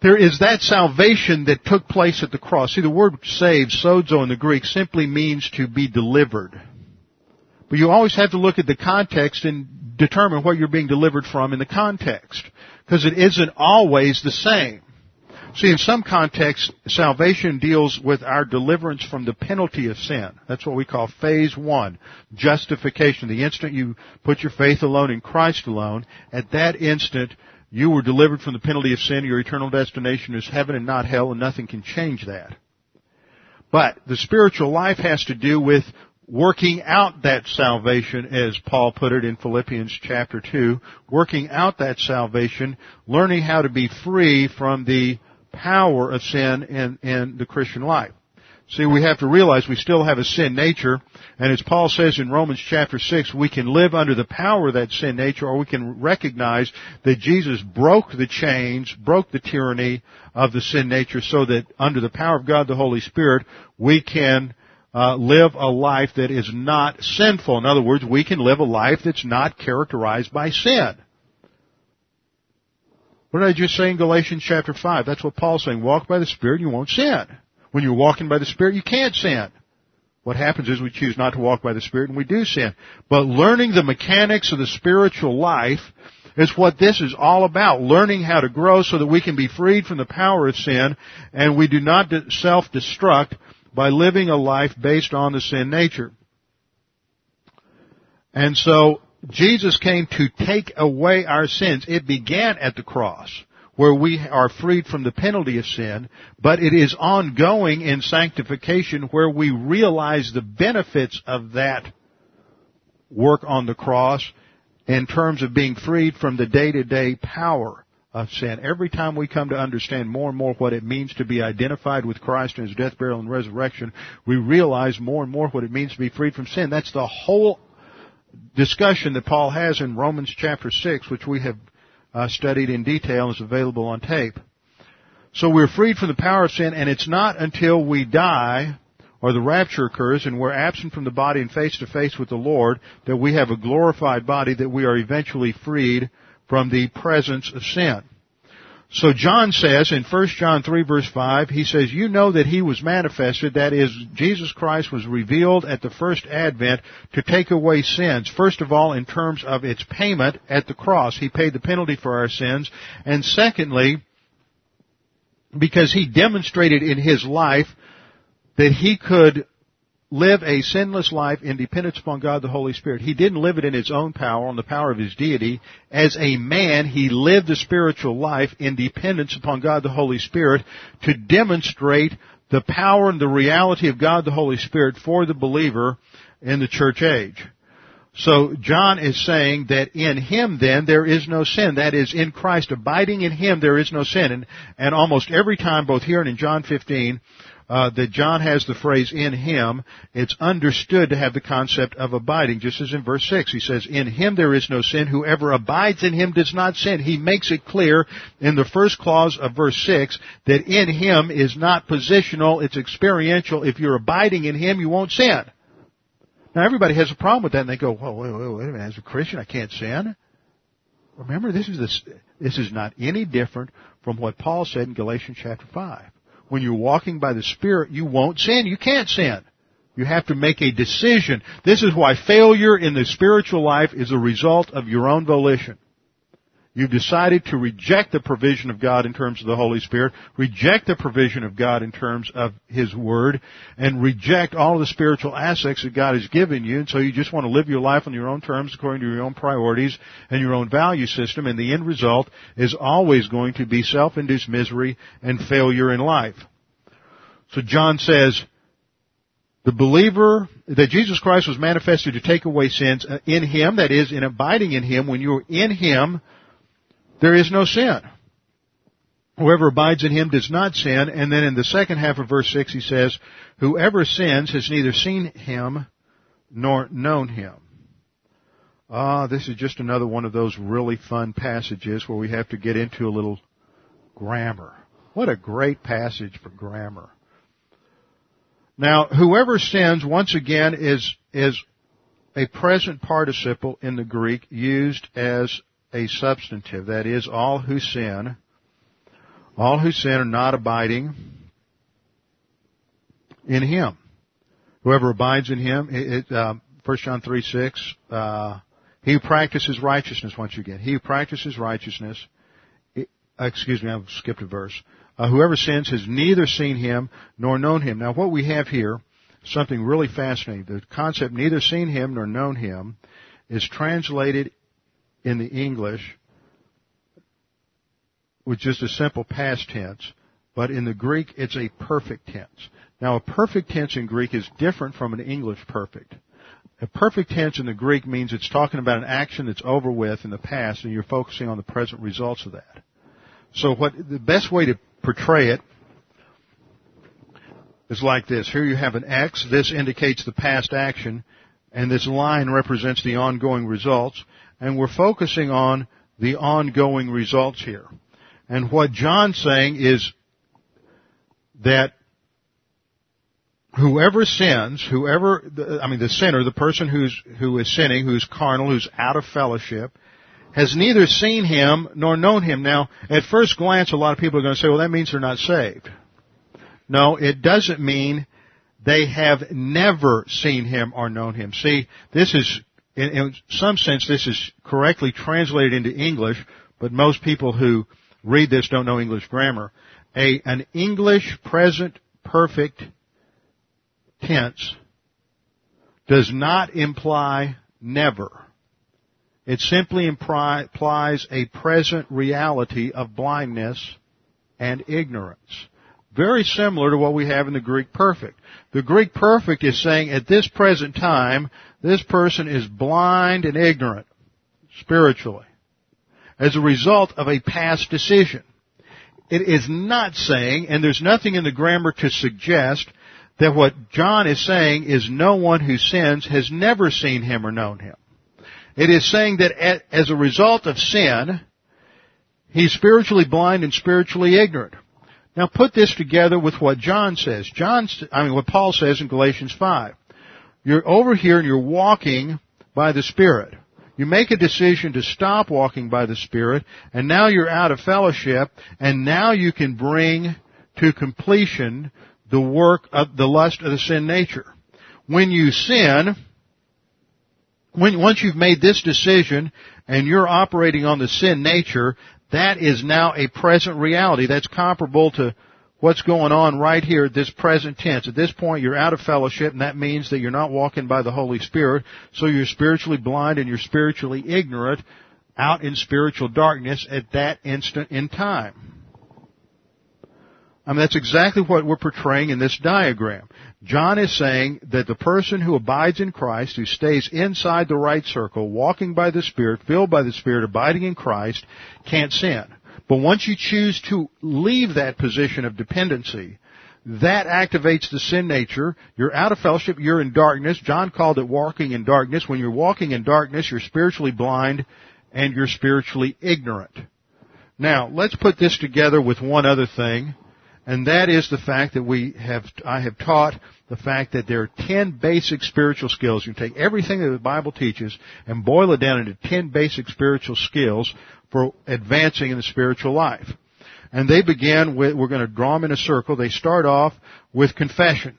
There is that salvation that took place at the cross. See, the word saved, sozo in the Greek, simply means to be delivered. But you always have to look at the context and determine what you're being delivered from in the context because it isn't always the same. See, in some contexts, salvation deals with our deliverance from the penalty of sin. That's what we call phase one, justification. The instant you put your faith alone in Christ alone, at that instant, you were delivered from the penalty of sin. Your eternal destination is heaven and not hell, and nothing can change that. But the spiritual life has to do with working out that salvation, as Paul put it in Philippians chapter 2, working out that salvation, learning how to be free from the power of sin in, in the Christian life. See, we have to realize we still have a sin nature, and as Paul says in Romans chapter 6, we can live under the power of that sin nature, or we can recognize that Jesus broke the chains, broke the tyranny of the sin nature, so that under the power of God the Holy Spirit, we can uh, live a life that is not sinful. In other words, we can live a life that's not characterized by sin. What did I just say in Galatians chapter 5? That's what Paul's saying. Walk by the Spirit, and you won't sin. When you're walking by the Spirit, you can't sin. What happens is we choose not to walk by the Spirit and we do sin. But learning the mechanics of the spiritual life is what this is all about. Learning how to grow so that we can be freed from the power of sin and we do not self-destruct by living a life based on the sin nature. And so Jesus came to take away our sins. It began at the cross where we are freed from the penalty of sin, but it is ongoing in sanctification where we realize the benefits of that work on the cross in terms of being freed from the day-to-day power of sin. Every time we come to understand more and more what it means to be identified with Christ in His death, burial, and resurrection, we realize more and more what it means to be freed from sin. That's the whole discussion that Paul has in Romans chapter 6, which we have uh, studied in detail and is available on tape. So we're freed from the power of sin, and it's not until we die or the rapture occurs and we're absent from the body and face to face with the Lord that we have a glorified body that we are eventually freed from the presence of sin. So John says in 1 John 3 verse 5, he says, you know that he was manifested, that is, Jesus Christ was revealed at the first advent to take away sins. First of all, in terms of its payment at the cross. He paid the penalty for our sins. And secondly, because he demonstrated in his life that he could live a sinless life in dependence upon God the Holy Spirit. He didn't live it in his own power, on the power of his deity. As a man, he lived a spiritual life in dependence upon God the Holy Spirit to demonstrate the power and the reality of God the Holy Spirit for the believer in the church age. So John is saying that in him then there is no sin. That is, in Christ, abiding in him there is no sin. And, and almost every time, both here and in John 15, uh, that John has the phrase in him, it's understood to have the concept of abiding, just as in verse 6. He says, in him there is no sin. Whoever abides in him does not sin. He makes it clear in the first clause of verse 6 that in him is not positional, it's experiential. If you're abiding in him, you won't sin. Now everybody has a problem with that and they go, whoa, wait, wait, wait a minute, as a Christian I can't sin. Remember, this is this, this is not any different from what Paul said in Galatians chapter 5 when you're walking by the Spirit, you won't sin. You can't sin. You have to make a decision. This is why failure in the spiritual life is a result of your own volition. You've decided to reject the provision of God in terms of the Holy Spirit, reject the provision of God in terms of His Word, and reject all of the spiritual aspects that God has given you, and so you just want to live your life on your own terms according to your own priorities and your own value system, and the end result is always going to be self-induced misery and failure in life. So John says, the believer, that Jesus Christ was manifested to take away sins uh, in Him, that is, in abiding in Him, when you're in Him, there is no sin. Whoever abides in him does not sin. And then in the second half of verse 6 he says, Whoever sins has neither seen him nor known him. Ah, this is just another one of those really fun passages where we have to get into a little grammar. What a great passage for grammar. Now, whoever sins, once again, is, is a present participle in the Greek used as a substantive. That is, all who sin, all who sin are not abiding in Him. Whoever abides in Him, it, uh, 1 John 3, 6, uh, he who practices righteousness, once again, he who practices righteousness, it, excuse me, I've skipped a verse. Uh, whoever sins has neither seen him nor known him. Now what we have here, something really fascinating. The concept neither seen him nor known him is translated in the English with just a simple past tense, but in the Greek it's a perfect tense. Now a perfect tense in Greek is different from an English perfect. A perfect tense in the Greek means it's talking about an action that's over with in the past and you're focusing on the present results of that. So what, the best way to portray it is like this. Here you have an X. This indicates the past action and this line represents the ongoing results and we're focusing on the ongoing results here. And what John's saying is that whoever sins, whoever, I mean the sinner, the person who's, who is sinning, who's carnal, who's out of fellowship, has neither seen him nor known him. Now, at first glance, a lot of people are going to say, well, that means they're not saved. No, it doesn't mean they have never seen him or known him. See, this is, in, in some sense, this is correctly translated into English, but most people who read this don't know English grammar. A, an English present perfect tense does not imply never. It simply implies a present reality of blindness and ignorance. Very similar to what we have in the Greek perfect. The Greek perfect is saying at this present time, this person is blind and ignorant spiritually as a result of a past decision. It is not saying, and there's nothing in the grammar to suggest, that what John is saying is no one who sins has never seen him or known him. It is saying that as a result of sin, he's spiritually blind and spiritually ignorant. Now put this together with what John says. John, I mean what Paul says in Galatians 5. You're over here and you're walking by the Spirit. You make a decision to stop walking by the Spirit, and now you're out of fellowship, and now you can bring to completion the work of the lust of the sin nature. When you sin, when, once you've made this decision and you're operating on the sin nature, that is now a present reality. That's comparable to what's going on right here at this present tense. At this point, you're out of fellowship, and that means that you're not walking by the Holy Spirit, so you're spiritually blind and you're spiritually ignorant, out in spiritual darkness at that instant in time. I mean, that's exactly what we're portraying in this diagram. John is saying that the person who abides in Christ, who stays inside the right circle, walking by the Spirit, filled by the Spirit, abiding in Christ, can't sin. But once you choose to leave that position of dependency, that activates the sin nature. You're out of fellowship. You're in darkness. John called it walking in darkness. When you're walking in darkness, you're spiritually blind and you're spiritually ignorant. Now, let's put this together with one other thing and that is the fact that we have, I have taught the fact that there are 10 basic spiritual skills. You take everything that the Bible teaches and boil it down into 10 basic spiritual skills for advancing in the spiritual life. And they begin with, we're going to draw them in a circle. They start off with confession.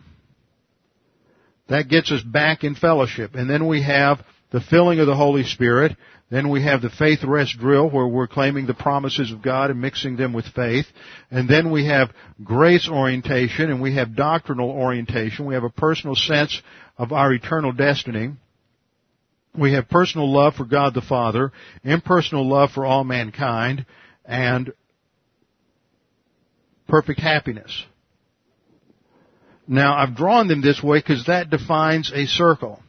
That gets us back in fellowship. And then we have the filling of the Holy Spirit. Then we have the faith rest drill where we're claiming the promises of God and mixing them with faith. And then we have grace orientation and we have doctrinal orientation. We have a personal sense of our eternal destiny. We have personal love for God the Father, impersonal love for all mankind, and perfect happiness. Now I've drawn them this way because that defines a circle.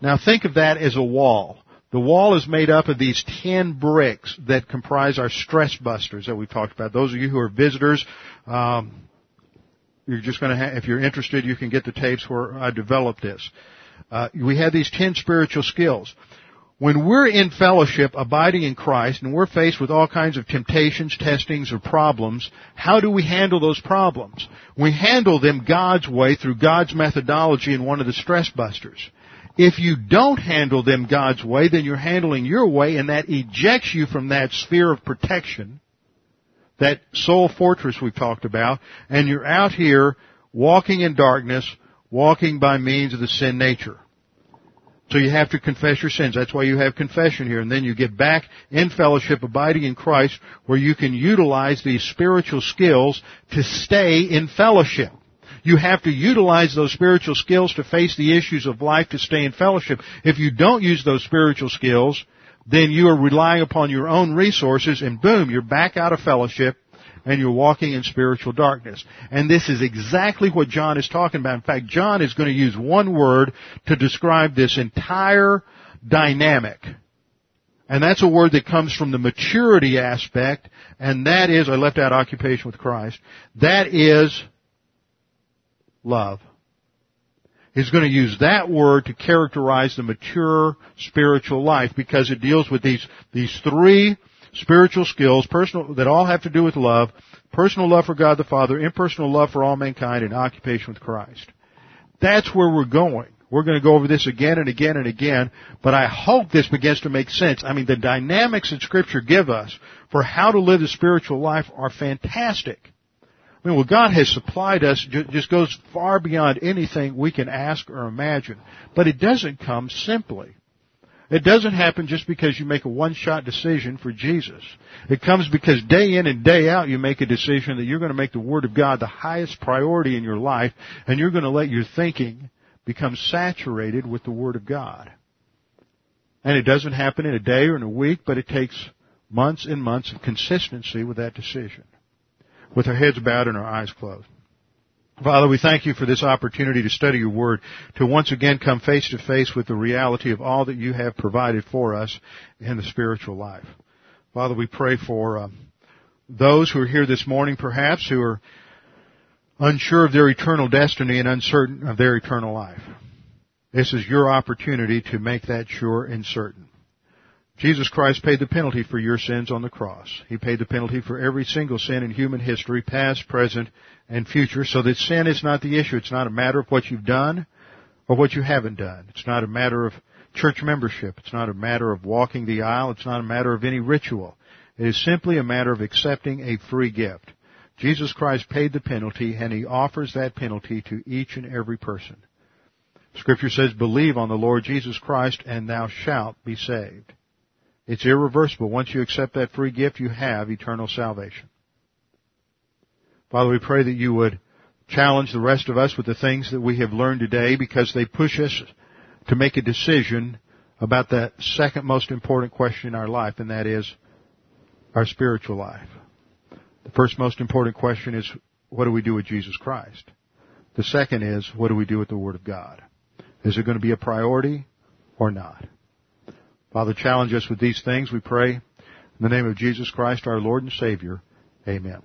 Now think of that as a wall. The wall is made up of these 10 bricks that comprise our stress busters that we talked about. Those of you who are visitors, um, you're just going to have, if you're interested, you can get the tapes where I developed this. Uh, we have these 10 spiritual skills. When we're in fellowship, abiding in Christ, and we're faced with all kinds of temptations, testings, or problems, how do we handle those problems? We handle them God's way through God's methodology in one of the stress busters. If you don't handle them God's way, then you're handling your way and that ejects you from that sphere of protection, that soul fortress we've talked about, and you're out here walking in darkness, walking by means of the sin nature. So you have to confess your sins. That's why you have confession here. And then you get back in fellowship, abiding in Christ, where you can utilize these spiritual skills to stay in fellowship. You have to utilize those spiritual skills to face the issues of life to stay in fellowship. If you don't use those spiritual skills, then you are relying upon your own resources and boom, you're back out of fellowship and you're walking in spiritual darkness. And this is exactly what John is talking about. In fact, John is going to use one word to describe this entire dynamic. And that's a word that comes from the maturity aspect, and that is, I left out occupation with Christ, that is love. He's going to use that word to characterize the mature spiritual life because it deals with these, these three spiritual skills, personal, that all have to do with love, personal love for God the Father, impersonal love for all mankind, and occupation with Christ. That's where we're going. We're going to go over this again and again and again, but I hope this begins to make sense. I mean, the dynamics that Scripture give us for how to live the spiritual life are fantastic. I mean, what God has supplied us just goes far beyond anything we can ask or imagine. But it doesn't come simply. It doesn't happen just because you make a one-shot decision for Jesus. It comes because day in and day out you make a decision that you're going to make the Word of God the highest priority in your life and you're going to let your thinking become saturated with the Word of God. And it doesn't happen in a day or in a week, but it takes months and months of consistency with that decision. With our heads bowed and our eyes closed. Father, we thank you for this opportunity to study your word, to once again come face to face with the reality of all that you have provided for us in the spiritual life. Father, we pray for uh, those who are here this morning perhaps who are unsure of their eternal destiny and uncertain of their eternal life. This is your opportunity to make that sure and certain. Jesus Christ paid the penalty for your sins on the cross. He paid the penalty for every single sin in human history, past, present, and future, so that sin is not the issue. It's not a matter of what you've done or what you haven't done. It's not a matter of church membership. It's not a matter of walking the aisle. It's not a matter of any ritual. It is simply a matter of accepting a free gift. Jesus Christ paid the penalty and He offers that penalty to each and every person. Scripture says, believe on the Lord Jesus Christ and thou shalt be saved. It's irreversible. Once you accept that free gift, you have eternal salvation. Father, we pray that you would challenge the rest of us with the things that we have learned today because they push us to make a decision about that second most important question in our life, and that is our spiritual life. The first most important question is, what do we do with Jesus Christ? The second is, what do we do with the Word of God? Is it going to be a priority or not? Father, challenge us with these things, we pray. In the name of Jesus Christ, our Lord and Savior. Amen.